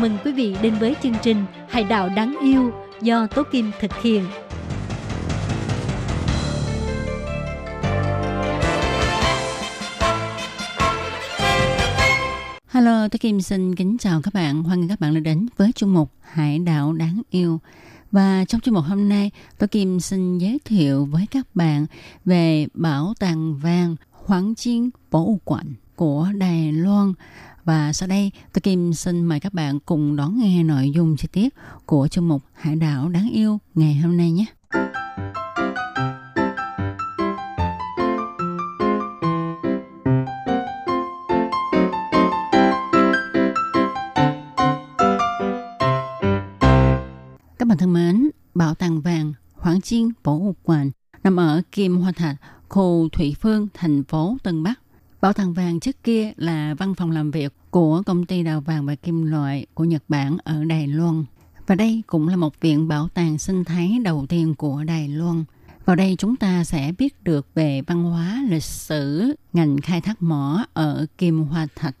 Mừng quý vị đến với chương trình Hải đảo đáng yêu do Tố Kim thực hiện. Hello, Tố Kim xin kính chào các bạn. Hoan nghênh các bạn đã đến với chương mục Hải đảo đáng yêu. Và trong chương mục hôm nay, Tố Kim xin giới thiệu với các bạn về Bảo tàng vàng Hoàng Chiên Bảo quản của Đài Loan. Và sau đây, tôi Kim xin mời các bạn cùng đón nghe nội dung chi tiết của chương mục Hải đảo đáng yêu ngày hôm nay nhé. Các bạn thân mến, Bảo tàng vàng Hoàng Chiên Bảo Hộ Quản nằm ở Kim Hoa Thạch, khu Thủy Phương, thành phố Tân Bắc. Bảo tàng vàng trước kia là văn phòng làm việc của công ty đào vàng và kim loại của Nhật Bản ở Đài Loan. Và đây cũng là một viện bảo tàng sinh thái đầu tiên của Đài Loan. Vào đây chúng ta sẽ biết được về văn hóa, lịch sử, ngành khai thác mỏ ở Kim Hoa Thạch.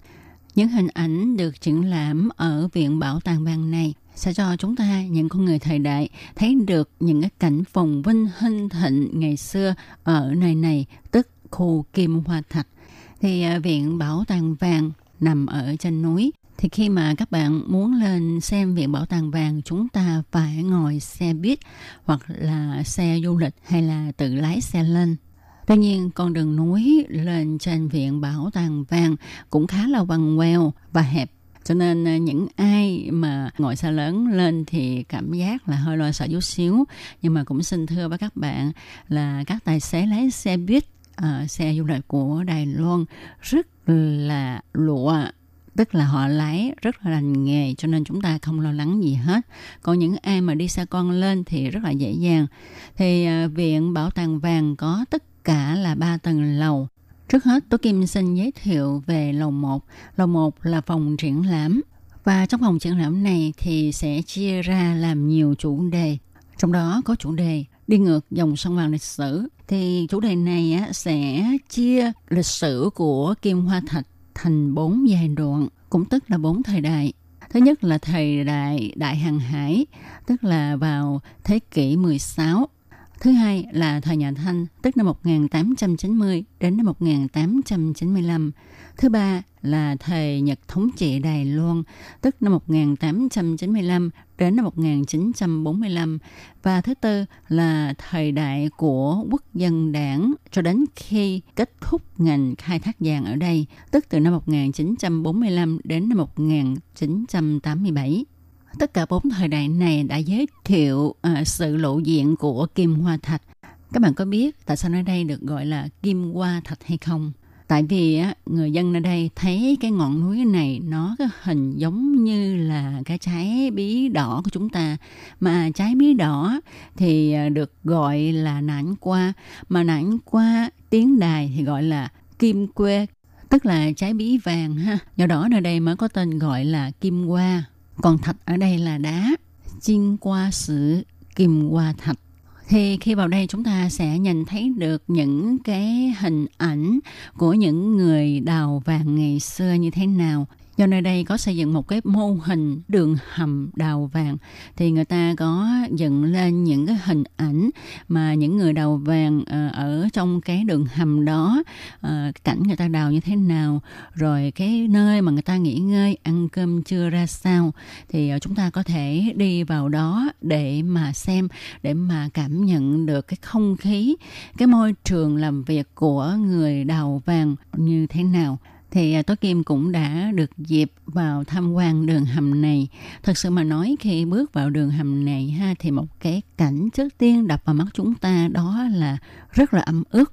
Những hình ảnh được triển lãm ở Viện Bảo tàng vàng này sẽ cho chúng ta những con người thời đại thấy được những cái cảnh phồn vinh hinh thịnh ngày xưa ở nơi này, tức khu Kim Hoa Thạch. Thì à, Viện Bảo tàng vàng nằm ở trên núi. Thì khi mà các bạn muốn lên xem Viện Bảo tàng vàng, chúng ta phải ngồi xe buýt hoặc là xe du lịch hay là tự lái xe lên. Tuy nhiên, con đường núi lên trên Viện Bảo tàng vàng cũng khá là vằn queo và hẹp cho nên à, những ai mà ngồi xe lớn lên thì cảm giác là hơi lo sợ chút xíu nhưng mà cũng xin thưa với các bạn là các tài xế lái xe buýt uh, xe du lịch của Đài Loan rất là lụa tức là họ lái rất là lành nghề cho nên chúng ta không lo lắng gì hết còn những ai mà đi xe con lên thì rất là dễ dàng thì à, viện bảo tàng vàng có tất cả là ba tầng lầu Trước hết, tôi Kim xin giới thiệu về lầu 1. Lầu 1 là phòng triển lãm. Và trong phòng triển lãm này thì sẽ chia ra làm nhiều chủ đề. Trong đó có chủ đề đi ngược dòng sông vàng lịch sử. Thì chủ đề này á, sẽ chia lịch sử của Kim Hoa Thạch thành bốn giai đoạn, cũng tức là bốn thời đại. Thứ nhất là thời đại Đại Hàng Hải, tức là vào thế kỷ 16 Thứ hai là thời nhà Thanh, tức năm 1890 đến năm 1895. Thứ ba là thời Nhật thống trị Đài Loan, tức năm 1895 đến năm 1945. Và thứ tư là thời đại của quốc dân đảng cho đến khi kết thúc ngành khai thác vàng ở đây, tức từ năm 1945 đến năm 1987. Tất cả bốn thời đại này đã giới thiệu à, sự lộ diện của kim hoa thạch. Các bạn có biết tại sao nơi đây được gọi là kim hoa thạch hay không? Tại vì á, người dân ở đây thấy cái ngọn núi này nó có hình giống như là cái trái bí đỏ của chúng ta. Mà trái bí đỏ thì à, được gọi là nản qua. Mà nản qua tiếng đài thì gọi là kim quê tức là trái bí vàng ha. Do đó nơi đây mới có tên gọi là kim hoa còn thạch ở đây là đá, chiên qua sử kim qua thạch. Thì khi vào đây chúng ta sẽ nhìn thấy được những cái hình ảnh của những người đào vàng ngày xưa như thế nào do nơi đây có xây dựng một cái mô hình đường hầm đào vàng, thì người ta có dựng lên những cái hình ảnh mà những người đào vàng ờ, ở trong cái đường hầm đó ờ, cảnh người ta đào như thế nào, rồi cái nơi mà người ta nghỉ ngơi, ăn cơm trưa ra sao, thì ờ, chúng ta có thể đi vào đó để mà xem, để mà cảm nhận được cái không khí, cái môi trường làm việc của người đào vàng như thế nào thì à, Tố Kim cũng đã được dịp vào tham quan đường hầm này. Thật sự mà nói, khi bước vào đường hầm này ha, thì một cái cảnh trước tiên đập vào mắt chúng ta đó là rất là ẩm ướt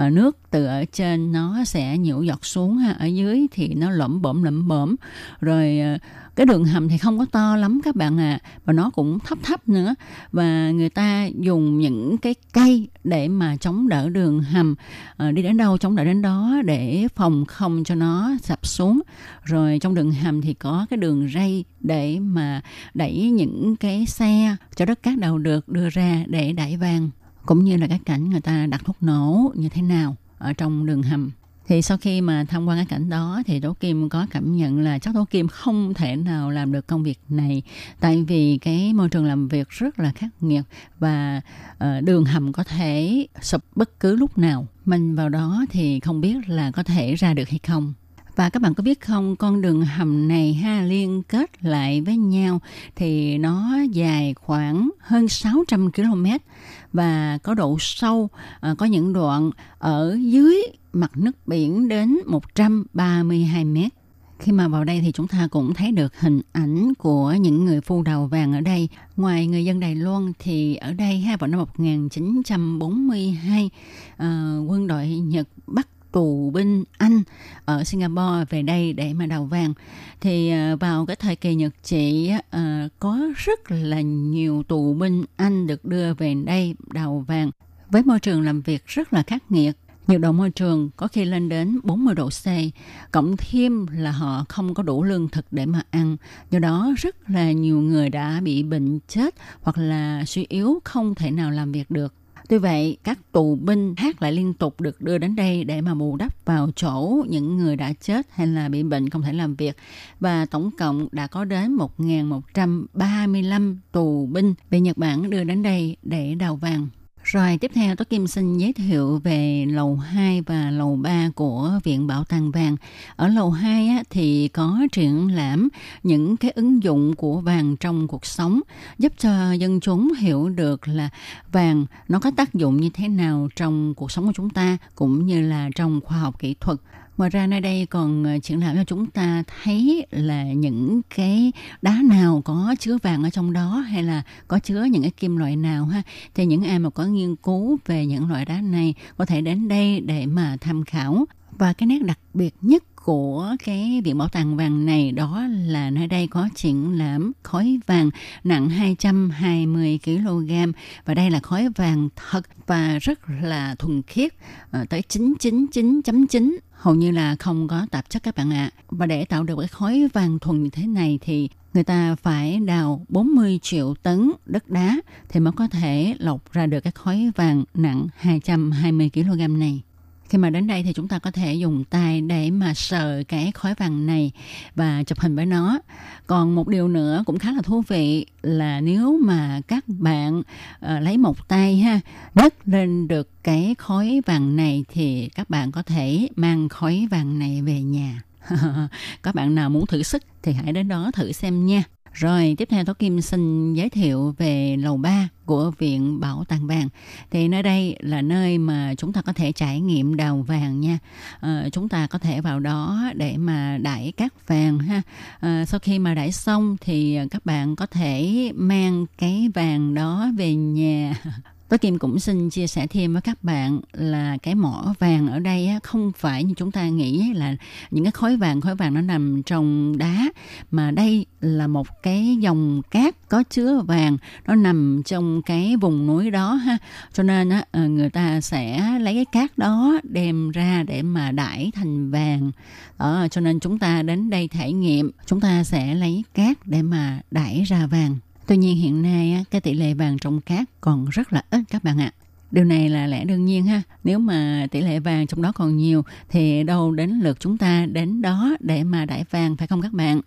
ở nước từ ở trên nó sẽ nhiễu giọt xuống ha, ở dưới thì nó lẩm bẩm lẩm bẩm rồi ờ, cái đường hầm thì không có to lắm các bạn à và nó cũng thấp thấp nữa. Và người ta dùng những cái cây để mà chống đỡ đường hầm à, đi đến đâu chống đỡ đến đó để phòng không cho nó sập xuống. Rồi trong đường hầm thì có cái đường ray để mà đẩy những cái xe cho đất cát đầu được đưa ra để đẩy vàng cũng như là các cảnh người ta đặt thuốc nổ như thế nào ở trong đường hầm thì sau khi mà tham quan cái cảnh đó thì Tố Kim có cảm nhận là chắc Tố Kim không thể nào làm được công việc này. Tại vì cái môi trường làm việc rất là khắc nghiệt và uh, đường hầm có thể sụp bất cứ lúc nào. Mình vào đó thì không biết là có thể ra được hay không và các bạn có biết không, con đường hầm này ha liên kết lại với nhau thì nó dài khoảng hơn 600 km và có độ sâu, à, có những đoạn ở dưới mặt nước biển đến 132 mét. Khi mà vào đây thì chúng ta cũng thấy được hình ảnh của những người phu đầu vàng ở đây. Ngoài người dân Đài Loan thì ở đây ha vào năm 1942 à, quân đội Nhật bắt tù binh Anh ở Singapore về đây để mà đào vàng thì ờ, vào cái thời kỳ Nhật trị uh, có rất là nhiều tù binh Anh được đưa về đây đào vàng với môi trường làm việc rất là khắc nghiệt nhiệt độ môi trường có khi lên đến 40 độ C, cộng thêm là họ không có đủ lương thực để mà ăn. Do đó rất là nhiều người đã bị bệnh chết hoặc là suy yếu không thể nào làm việc được. Tuy vậy, các tù binh hát lại liên tục được đưa đến đây để mà bù đắp vào chỗ những người đã chết hay là bị bệnh không thể làm việc. Và tổng cộng đã có đến 1.135 tù binh bị Nhật Bản đưa đến đây để đào vàng. Rồi tiếp theo tôi Kim xin giới thiệu về lầu 2 và lầu 3 của Viện Bảo tàng vàng. Ở lầu 2 á, thì có triển lãm những cái ứng dụng của vàng trong cuộc sống giúp cho dân chúng hiểu được là vàng nó có tác dụng như thế nào trong cuộc sống của chúng ta cũng như là trong khoa học kỹ thuật Ngoài ra nơi đây còn ờ, triển lãm cho chúng ta thấy là những cái đá nào có chứa vàng ở trong đó hay là có chứa những cái kim loại nào ha. Thì những ai mà có nghiên cứu về những loại đá này có thể đến đây để mà tham khảo. Và cái nét đặc biệt nhất của cái viện bảo tàng vàng này đó là nơi đây có triển lãm khói vàng nặng 220 kg và đây là khói vàng thật và rất là thuần khiết ờ, tới 999.9 hầu như là không có tạp chất các bạn ạ. À. Và để tạo được cái khói vàng thuần như thế này thì người ta phải đào 40 triệu tấn đất đá thì mới có thể lọc ra được cái khói vàng nặng 220 kg này khi mà đến đây thì chúng ta có thể dùng tay để mà sờ cái khói vàng này và chụp hình với nó. Còn một điều nữa cũng khá là thú vị là nếu mà các bạn uh, lấy một tay ha nhấc lên được cái khói vàng này thì các bạn có thể mang khói vàng này về nhà. Các bạn nào muốn thử sức thì hãy đến đó thử xem nha rồi, tiếp theo Tố Kim xin giới thiệu về lầu 3 của Viện Bảo tàng vàng. Thì nơi đây là nơi mà chúng ta có thể trải nghiệm đào vàng nha. À, chúng ta có thể vào đó để mà đải các vàng ha. À, sau khi mà đải xong thì các bạn có thể mang cái vàng đó về nhà Tôi Kim cũng xin chia sẻ thêm với các bạn là cái mỏ vàng ở đây không phải như chúng ta nghĩ là những cái khối vàng, khối vàng nó nằm trong đá mà đây là một cái dòng cát có chứa vàng nó nằm trong cái vùng núi đó ha. Cho nên ờ, người ta sẽ lấy cái cát đó đem ra để mà đải thành vàng. Đó, cho nên chúng ta đến đây trải nghiệm, chúng ta sẽ lấy cát để mà đải ra vàng. Tuy nhiên hiện nay cái tỷ lệ vàng trong cát còn rất là ít các bạn ạ. Điều này là lẽ đương nhiên ha. Nếu mà tỷ lệ vàng trong đó còn nhiều thì đâu đến lượt chúng ta đến đó để mà đải vàng, phải không các bạn?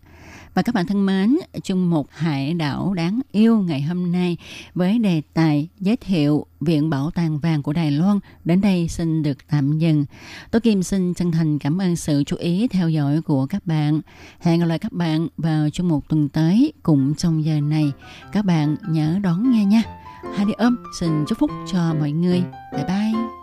Và các bạn thân mến, chung một hải đảo đáng yêu ngày hôm nay với đề tài giới thiệu Viện Bảo tàng vàng của Đài Loan đến đây xin được tạm dừng. Tôi Kim xin chân thành cảm ơn sự chú ý theo dõi của các bạn. Hẹn gặp lại các bạn vào chung một tuần tới cùng trong giờ này. Các bạn nhớ đón nghe nha. Hai đi ôm xin chúc phúc cho mọi người. Bye bye.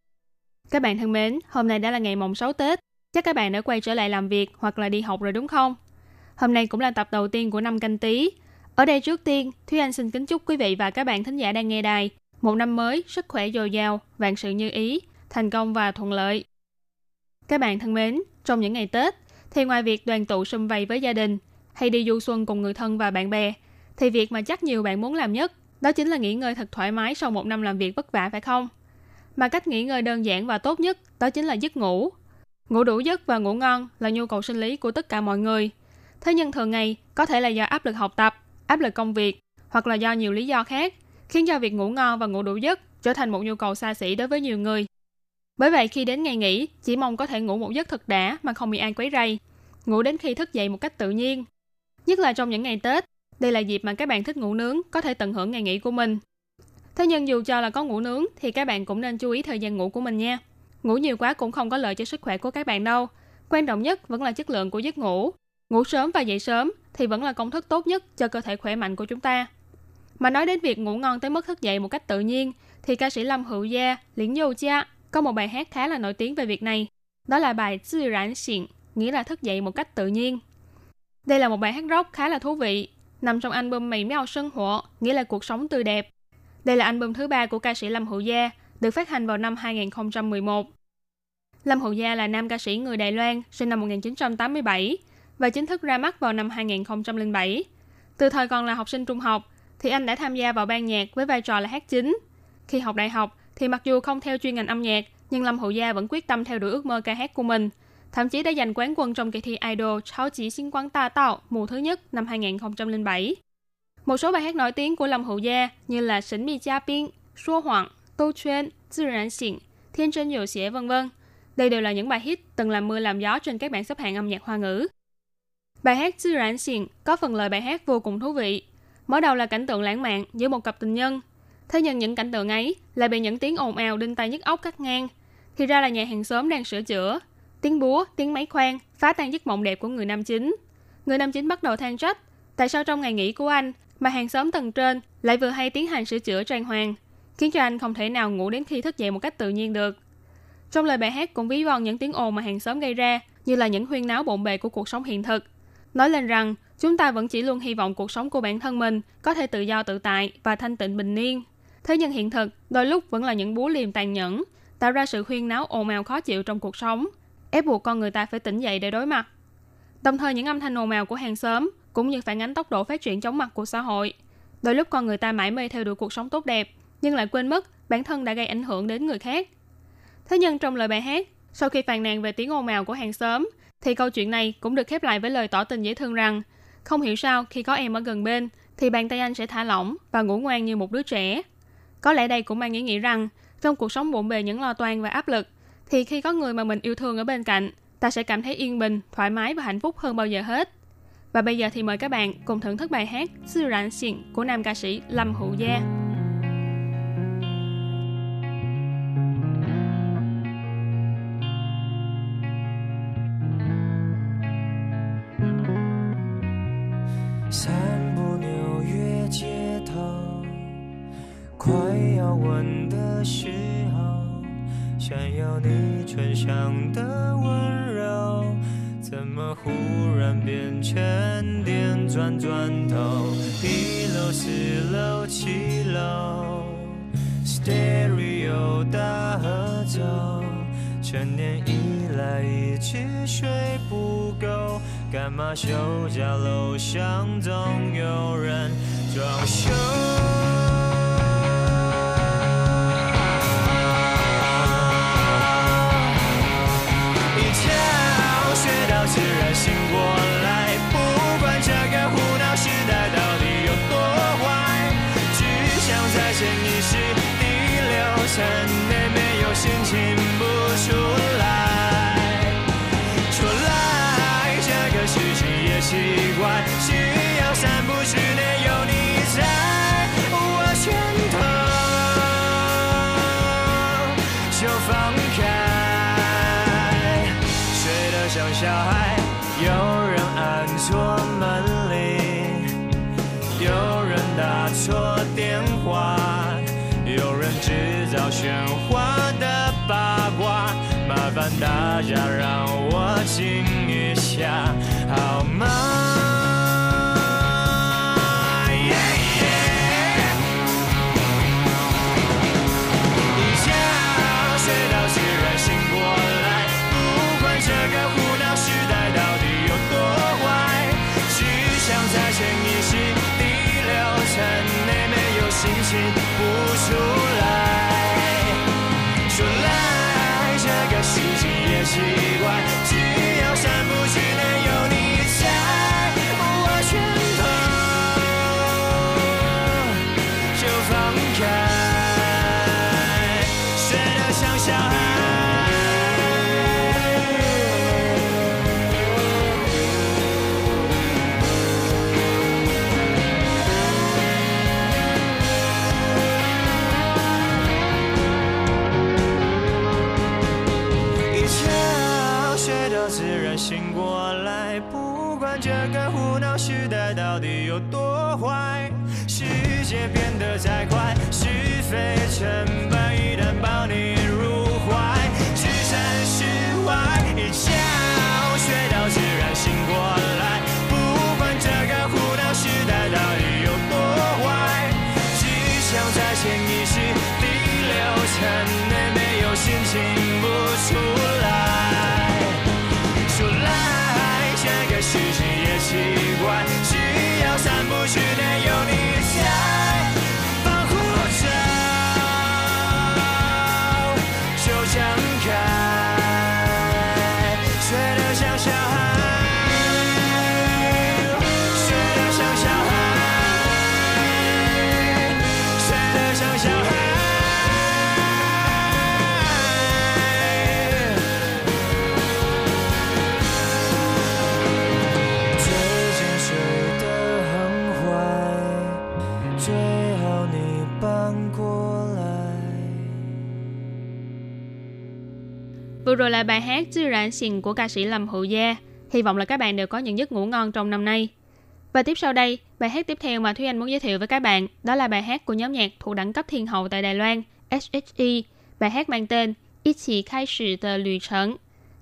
Các bạn thân mến, hôm nay đã là ngày mồng 6 Tết. Chắc các bạn đã quay trở lại làm việc hoặc là đi học rồi đúng không? Hôm nay cũng là tập đầu tiên của năm canh tí. Ở đây trước tiên, Thúy Anh xin kính chúc quý vị và các bạn thính giả đang nghe đài một năm mới, sức khỏe dồi dào, vạn sự như ý, thành công và thuận lợi. Các bạn thân mến, trong những ngày Tết, thì ngoài việc đoàn tụ sum vầy với gia đình hay đi du xuân cùng người thân và bạn bè, thì việc mà chắc nhiều bạn muốn làm nhất đó chính là nghỉ ngơi thật thoải mái sau một năm làm việc vất vả phải không? Mà cách nghỉ ngơi đơn giản và tốt nhất đó chính là giấc ngủ. Ngủ đủ giấc và ngủ ngon là nhu cầu sinh lý của tất cả mọi người. Thế nhưng thường ngày có thể là do áp lực học tập, áp lực công việc hoặc là do nhiều lý do khác khiến cho việc ngủ ngon và ngủ đủ giấc trở thành một nhu cầu xa xỉ đối với nhiều người. Bởi vậy khi đến ngày nghỉ, chỉ mong có thể ngủ một giấc thật đã mà không bị ai quấy rầy. Ngủ đến khi thức dậy một cách tự nhiên. Nhất là trong những ngày Tết, đây là dịp mà các bạn thích ngủ nướng có thể tận hưởng ngày nghỉ của mình. Thế nhưng dù cho là có ngủ nướng thì các bạn cũng nên chú ý thời gian ngủ của mình nha. Ngủ nhiều quá cũng không có lợi cho sức khỏe của các bạn đâu. Quan trọng nhất vẫn là chất lượng của giấc ngủ. Ngủ sớm và dậy sớm thì vẫn là công thức tốt nhất cho cơ thể khỏe mạnh của chúng ta. Mà nói đến việc ngủ ngon tới mức thức dậy một cách tự nhiên thì ca sĩ Lâm Hữu Gia, Liễn Dâu Cha có một bài hát khá là nổi tiếng về việc này. Đó là bài Tự rãn xịn, nghĩa là thức dậy một cách tự nhiên. Đây là một bài hát rock khá là thú vị, nằm trong album Mày Mèo Sân Hộ, nghĩa là cuộc sống tươi đẹp. Đây là album thứ ba của ca sĩ Lâm Hữu Gia, được phát hành vào năm 2011. Lâm Hữu Gia là nam ca sĩ người Đài Loan, sinh năm 1987 và chính thức ra mắt vào năm 2007. Từ thời còn là học sinh trung học, thì anh đã tham gia vào ban nhạc với vai trò là hát chính. Khi học đại học, thì mặc dù không theo chuyên ngành âm nhạc, nhưng Lâm Hữu Gia vẫn quyết tâm theo đuổi ước mơ ca hát của mình. Thậm chí đã giành quán quân trong kỳ thi Idol Cháo chỉ xin quán ta tạo mùa thứ nhất năm 2007. Một số bài hát nổi tiếng của Lâm Hữu Gia như là Sỉnh Mi Gia Biên, Xua Hoảng, Tô Chuyên, Tự Rãn Xịn, Thiên Trân Dầu Xie vân vân. Đây đều là những bài hit từng làm mưa làm gió trên các bảng xếp hạng âm nhạc hoa ngữ. Bài hát Tự Rãn Xịn có phần lời bài hát vô cùng thú vị. Mở đầu là cảnh tượng lãng mạn giữa một cặp tình nhân. Thế nhưng những cảnh tượng ấy lại bị những tiếng ồn ào đinh tai nhức óc cắt ngang. Thì ra là nhà hàng xóm đang sửa chữa. Tiếng búa, tiếng máy khoan phá tan giấc mộng đẹp của người nam chính. Người nam chính bắt đầu than trách tại sao trong ngày nghỉ của anh mà hàng xóm tầng trên lại vừa hay tiến hành sửa chữa trang hoàng, khiến cho anh không thể nào ngủ đến khi thức dậy một cách tự nhiên được. Trong lời bài hát cũng ví von những tiếng ồn mà hàng xóm gây ra như là những huyên náo bộn bề của cuộc sống hiện thực. Nói lên rằng chúng ta vẫn chỉ luôn hy vọng cuộc sống của bản thân mình có thể tự do tự tại và thanh tịnh bình yên. Thế nhưng hiện thực đôi lúc vẫn là những búa liềm tàn nhẫn, tạo ra sự huyên náo ồn ào khó chịu trong cuộc sống, ép buộc con người ta phải tỉnh dậy để đối mặt. Đồng thời những âm thanh ồn ào của hàng xóm cũng như phản ánh tốc độ phát triển chóng mặt của xã hội. Đôi lúc con người ta mãi mê theo đuổi cuộc sống tốt đẹp, nhưng lại quên mất bản thân đã gây ảnh hưởng đến người khác. Thế nhưng trong lời bài hát, sau khi phàn nàn về tiếng ồn ào của hàng xóm, thì câu chuyện này cũng được khép lại với lời tỏ tình dễ thương rằng không hiểu sao khi có em ở gần bên thì bàn tay anh sẽ thả lỏng và ngủ ngoan như một đứa trẻ. Có lẽ đây cũng mang ý nghĩa rằng trong cuộc sống bộn bề những lo toan và áp lực thì khi có người mà mình yêu thương ở bên cạnh ta sẽ cảm thấy yên bình, thoải mái và hạnh phúc hơn bao giờ hết. Và bây giờ thì mời các bạn cùng thưởng thức bài hát Sư Rạn Xịn của nam ca sĩ Lâm Hữu Gia. 散步纽约街头，快要吻的时候，想要你唇上的温柔， 怎么忽然变成电转转头？一楼、四楼、七楼，Stereo 大合奏，成年以来一直睡不够。干嘛休假楼上总有人装修？真的没有心情不出来。喧哗的八卦，麻烦大家让我静一下，好吗？Vừa rồi là bài hát Dư Rạn Xìn của ca sĩ Lâm Hữu Gia. Hy vọng là các bạn đều có những giấc ngủ ngon trong năm nay. Và tiếp sau đây, bài hát tiếp theo mà Thúy Anh muốn giới thiệu với các bạn đó là bài hát của nhóm nhạc thuộc đẳng cấp thiên hậu tại Đài Loan, SHE. Bài hát mang tên Ichi khai sử tờ lùi trấn,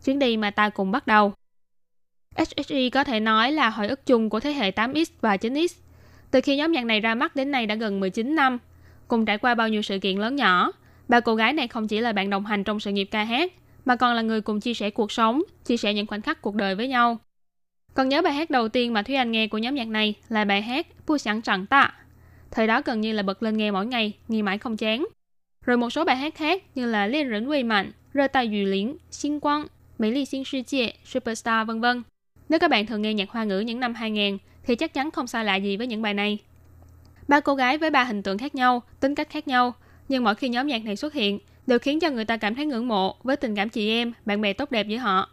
chuyến đi mà ta cùng bắt đầu. SHE có thể nói là hồi ức chung của thế hệ 8X và 9X. Từ khi nhóm nhạc này ra mắt đến nay đã gần 19 năm, cùng trải qua bao nhiêu sự kiện lớn nhỏ, ba cô gái này không chỉ là bạn đồng hành trong sự nghiệp ca hát, mà còn là người cùng chia sẻ cuộc sống, chia sẻ những khoảnh khắc cuộc đời với nhau. Còn nhớ bài hát đầu tiên mà Thúy Anh nghe của nhóm nhạc này là bài hát Bu Sẵn Chẳng Tạ. Thời đó gần như là bật lên nghe mỗi ngày, nghe mãi không chán. Rồi một số bài hát khác như là Liên Rỉnh Quy Mạnh, Rơ Tài Dù Liễn, Xin Quang, Mỹ Ly Xin Sư Chia, Superstar vân vân. Nếu các bạn thường nghe nhạc hoa ngữ những năm 2000 thì chắc chắn không xa lạ gì với những bài này. Ba cô gái với ba hình tượng khác nhau, tính cách khác nhau, nhưng mỗi khi nhóm nhạc này xuất hiện đều khiến cho người ta cảm thấy ngưỡng mộ với tình cảm chị em, bạn bè tốt đẹp giữa họ.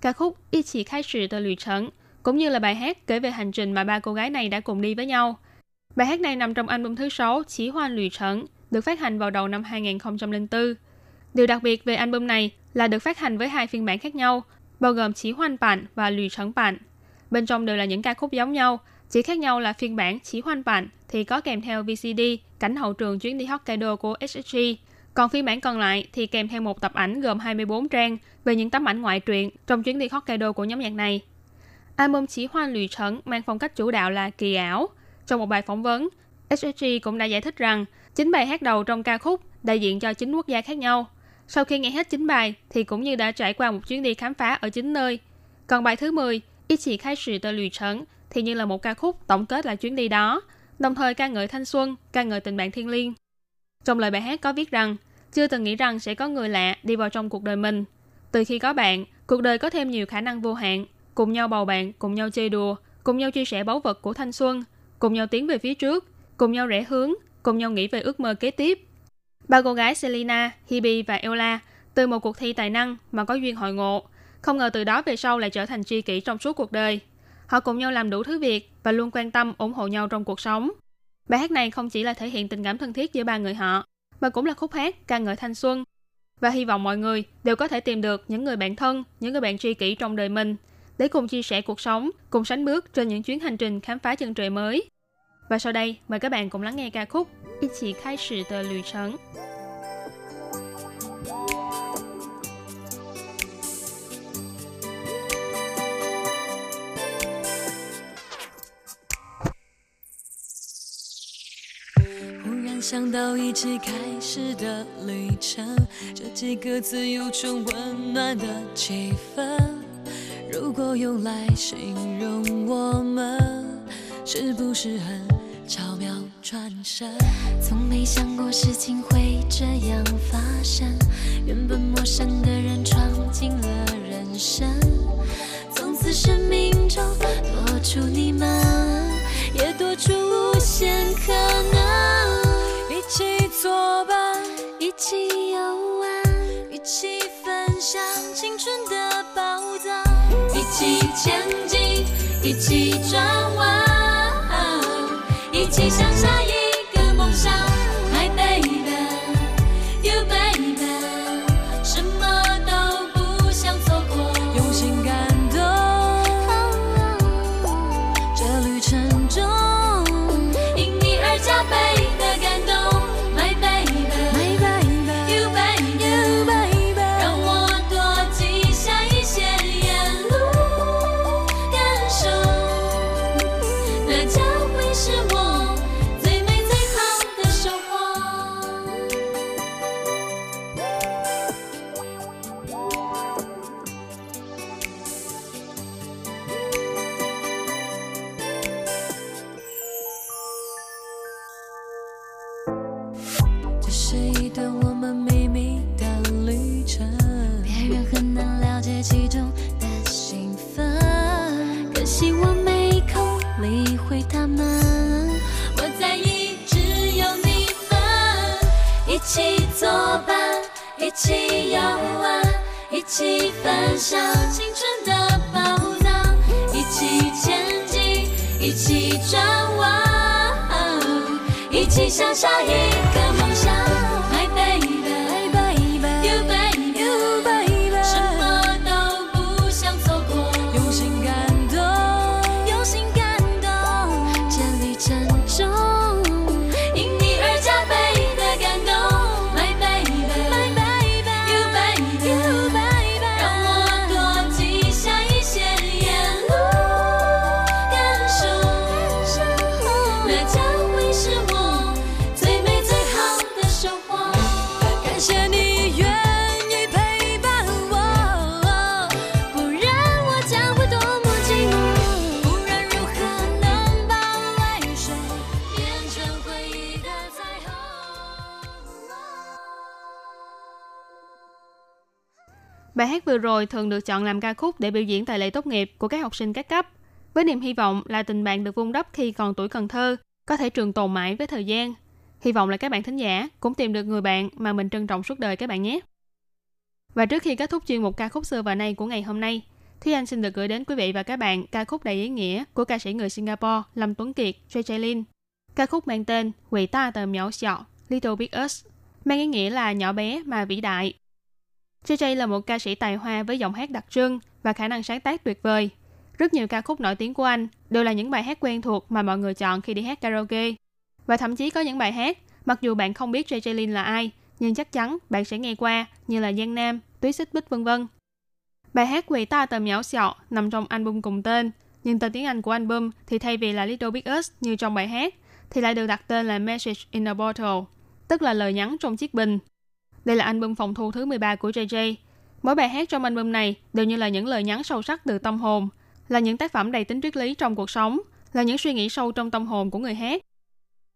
ca khúc Y chỉ khai sự từ lụy trấn, cũng như là bài hát kể về hành trình mà ba cô gái này đã cùng đi với nhau. Bài hát này nằm trong album thứ 6 Chỉ Hoan Lụy Trấn, được phát hành vào đầu năm 2004. Điều đặc biệt về album này là được phát hành với hai phiên bản khác nhau, bao gồm Chỉ Hoan Bản và Lụy Trấn Bản. Bên trong đều là những ca khúc giống nhau, chỉ khác nhau là phiên bản Chỉ Hoan Bản thì có kèm theo VCD, cảnh hậu trường chuyến đi Hokkaido của SSG, còn phiên bản còn lại thì kèm theo một tập ảnh gồm 24 trang về những tấm ảnh ngoại truyện trong chuyến đi Hokkaido của nhóm nhạc này. Album Chỉ Hoa Lụy Trấn mang phong cách chủ đạo là kỳ ảo. Trong một bài phỏng vấn, SSG cũng đã giải thích rằng chính bài hát đầu trong ca khúc đại diện cho chính quốc gia khác nhau. Sau khi nghe hết chính bài thì cũng như đã trải qua một chuyến đi khám phá ở chính nơi. Còn bài thứ 10, Ít chỉ khai Sự tờ lụy trấn thì như là một ca khúc tổng kết lại chuyến đi đó, đồng thời ca ngợi thanh xuân, ca ngợi tình bạn thiên liêng. Trong lời bài hát có viết rằng, chưa từng nghĩ rằng sẽ có người lạ đi vào trong cuộc đời mình. Từ khi có bạn, cuộc đời có thêm nhiều khả năng vô hạn, cùng nhau bầu bạn, cùng nhau chơi đùa, cùng nhau chia sẻ báu vật của thanh xuân, cùng nhau tiến về phía trước, cùng nhau rẽ hướng, cùng nhau nghĩ về ước mơ kế tiếp. Ba cô gái Selina, Hebe và Ella từ một cuộc thi tài năng mà có duyên hội ngộ, không ngờ từ đó về sau lại trở thành tri kỷ trong suốt cuộc đời. Họ cùng nhau làm đủ thứ việc và luôn quan tâm ủng hộ nhau trong cuộc sống. Bài hát này không chỉ là thể hiện tình cảm thân thiết giữa ba người họ, mà cũng là khúc hát ca ngợi thanh xuân. Và hy vọng mọi người đều có thể tìm được những người bạn thân, những người bạn tri kỷ trong đời mình để cùng chia sẻ cuộc sống, cùng sánh bước trên những chuyến hành trình khám phá chân trời mới. Và sau đây, mời các bạn cùng lắng nghe ca khúc Ichi khai sử tờ lùi trấn. 想到一起开始的旅程，这几个字有种温暖的气氛。如果用来形容我们，是不是很巧妙转身？从没想过事情会这样发生，原本陌生的人闯进了人生，从此生命中多出你们，也多出无限可能。作伴，一起游玩，一起分享青春的宝藏，一起前进，一起转弯，一起向下这将会是。Rồi thường được chọn làm ca khúc để biểu diễn tại lễ tốt nghiệp của các học sinh các cấp, với niềm hy vọng là tình bạn được vun đắp khi còn tuổi cần thơ, có thể trường tồn mãi với thời gian. Hy vọng là các bạn thính giả cũng tìm được người bạn mà mình trân trọng suốt đời các bạn nhé. Và trước khi kết thúc chuyên mục ca khúc xưa và nay của ngày hôm nay, Thúy Anh xin được gửi đến quý vị và các bạn ca khúc đầy ý nghĩa của ca sĩ người Singapore Lâm Tuấn Kiệt, Jay Lin. Ca khúc mang tên Quỷ ta tờ nhỏ xọ, Little Big Us, mang ý nghĩa là nhỏ bé mà vĩ đại. JJ là một ca sĩ tài hoa với giọng hát đặc trưng và khả năng sáng tác tuyệt vời. Rất nhiều ca khúc nổi tiếng của anh đều là những bài hát quen thuộc mà mọi người chọn khi đi hát karaoke. Và thậm chí có những bài hát, mặc dù bạn không biết JJ Lin là ai, nhưng chắc chắn bạn sẽ nghe qua như là Giang Nam, Túy Xích Bích vân vân. Bài hát Quỳ ta tầm nhỏ xọ nằm trong album cùng tên, nhưng tên tiếng Anh của album thì thay vì là Little Big Us như trong bài hát, thì lại được đặt tên là Message in a Bottle, tức là lời nhắn trong chiếc bình. Đây là album phòng thu thứ 13 của JJ. Mỗi bài hát trong album này đều như là những lời nhắn sâu sắc từ tâm hồn, là những tác phẩm đầy tính triết lý trong cuộc sống, là những suy nghĩ sâu trong tâm hồn của người hát.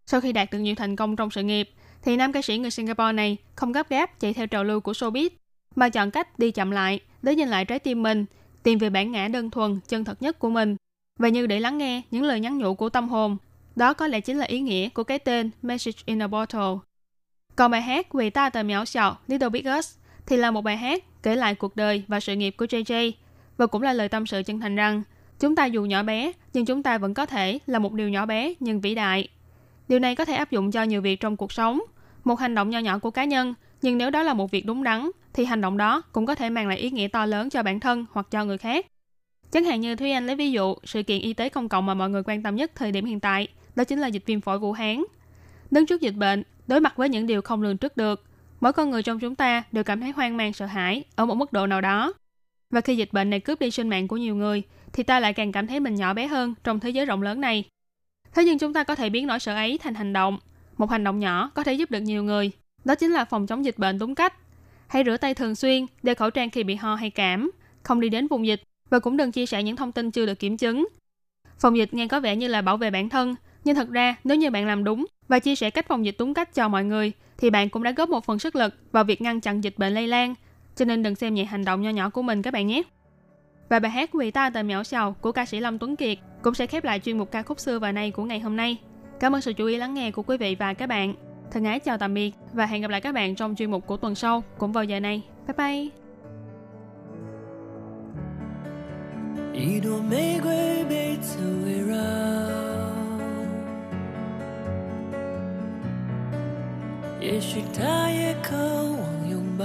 Sau khi đạt được nhiều thành công trong sự nghiệp, thì nam ca sĩ người Singapore này không gấp gáp chạy theo trào lưu của showbiz, mà chọn cách đi chậm lại để nhìn lại trái tim mình, tìm về bản ngã đơn thuần, chân thật nhất của mình. Và như để lắng nghe những lời nhắn nhủ của tâm hồn, đó có lẽ chính là ý nghĩa của cái tên Message in a Bottle. Còn bài hát Vì ta tờ nhỏ xọ Little Big Us thì là một bài hát kể lại cuộc đời và sự nghiệp của JJ và cũng là lời tâm sự chân thành rằng chúng ta dù nhỏ bé nhưng chúng ta vẫn có thể là một điều nhỏ bé nhưng vĩ đại. Điều này có thể áp dụng cho nhiều việc trong cuộc sống. Một hành động nhỏ nhỏ của cá nhân nhưng nếu đó là một việc đúng đắn thì hành động đó cũng có thể mang lại ý nghĩa to lớn cho bản thân hoặc cho người khác. Chẳng hạn như Thúy Anh lấy ví dụ sự kiện y tế công cộng mà mọi người quan tâm nhất thời điểm hiện tại, đó chính là dịch viêm phổi Vũ Hán. Đứng trước dịch bệnh, đối mặt với những điều không lường trước được, mỗi con người trong chúng ta đều cảm thấy hoang mang sợ hãi ở một mức độ nào đó. Và khi dịch bệnh này cướp đi sinh mạng của nhiều người, thì ta lại càng cảm thấy mình nhỏ bé hơn trong thế giới rộng lớn này. Thế nhưng chúng ta có thể biến nỗi sợ ấy thành hành động. Một hành động nhỏ có thể giúp được nhiều người. Đó chính là phòng chống dịch bệnh đúng cách. Hãy rửa tay thường xuyên, đeo khẩu trang khi bị ho hay cảm, không đi đến vùng dịch và cũng đừng chia sẻ những thông tin chưa được kiểm chứng. Phòng dịch nghe có vẻ như là bảo vệ bản thân, nhưng thật ra nếu như bạn làm đúng và chia sẻ cách phòng dịch đúng cách cho mọi người, thì bạn cũng đã góp một phần sức lực vào việc ngăn chặn dịch bệnh lây lan. Cho nên đừng xem nhẹ hành động nho nhỏ của mình các bạn nhé. Và bài hát Vì ta tờ mẹo sầu của ca sĩ Lâm Tuấn Kiệt cũng sẽ khép lại chuyên mục ca khúc xưa và nay của ngày hôm nay. Cảm ơn sự chú ý lắng nghe của quý vị và các bạn. Thân ái chào tạm biệt và hẹn gặp lại các bạn trong chuyên mục của tuần sau cũng vào giờ này. Bye bye! 一朵玫瑰被刺围绕， 也许他也渴望拥抱。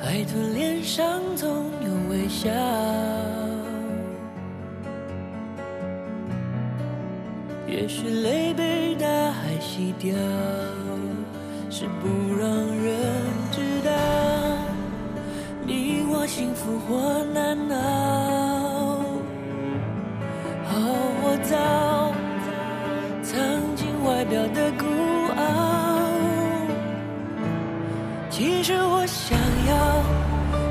海豚脸上总有微笑，也许泪被大海洗掉，是不让人知道。你我幸福或难熬。好或糟藏进外表的孤傲，其实我想要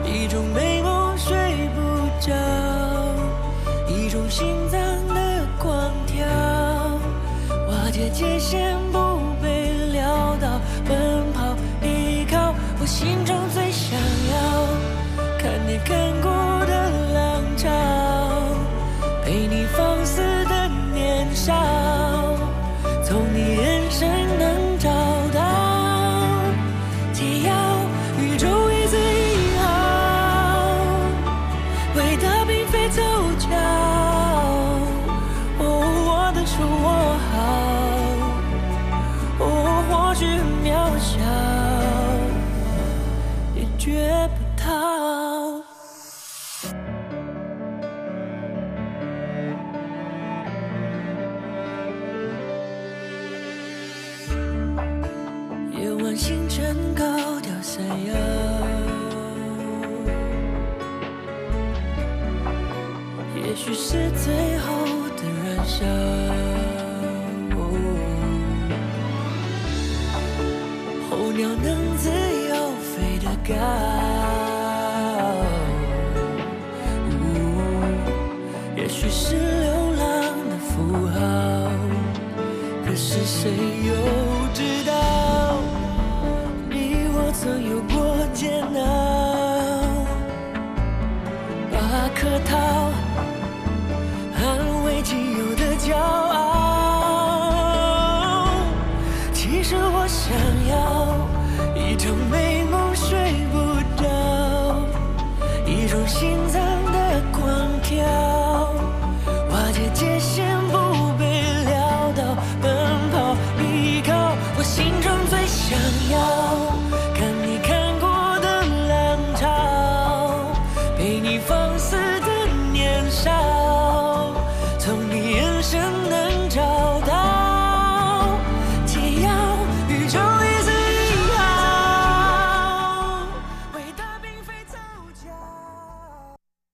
一种美梦睡不着，一种心脏的狂跳，瓦解界限。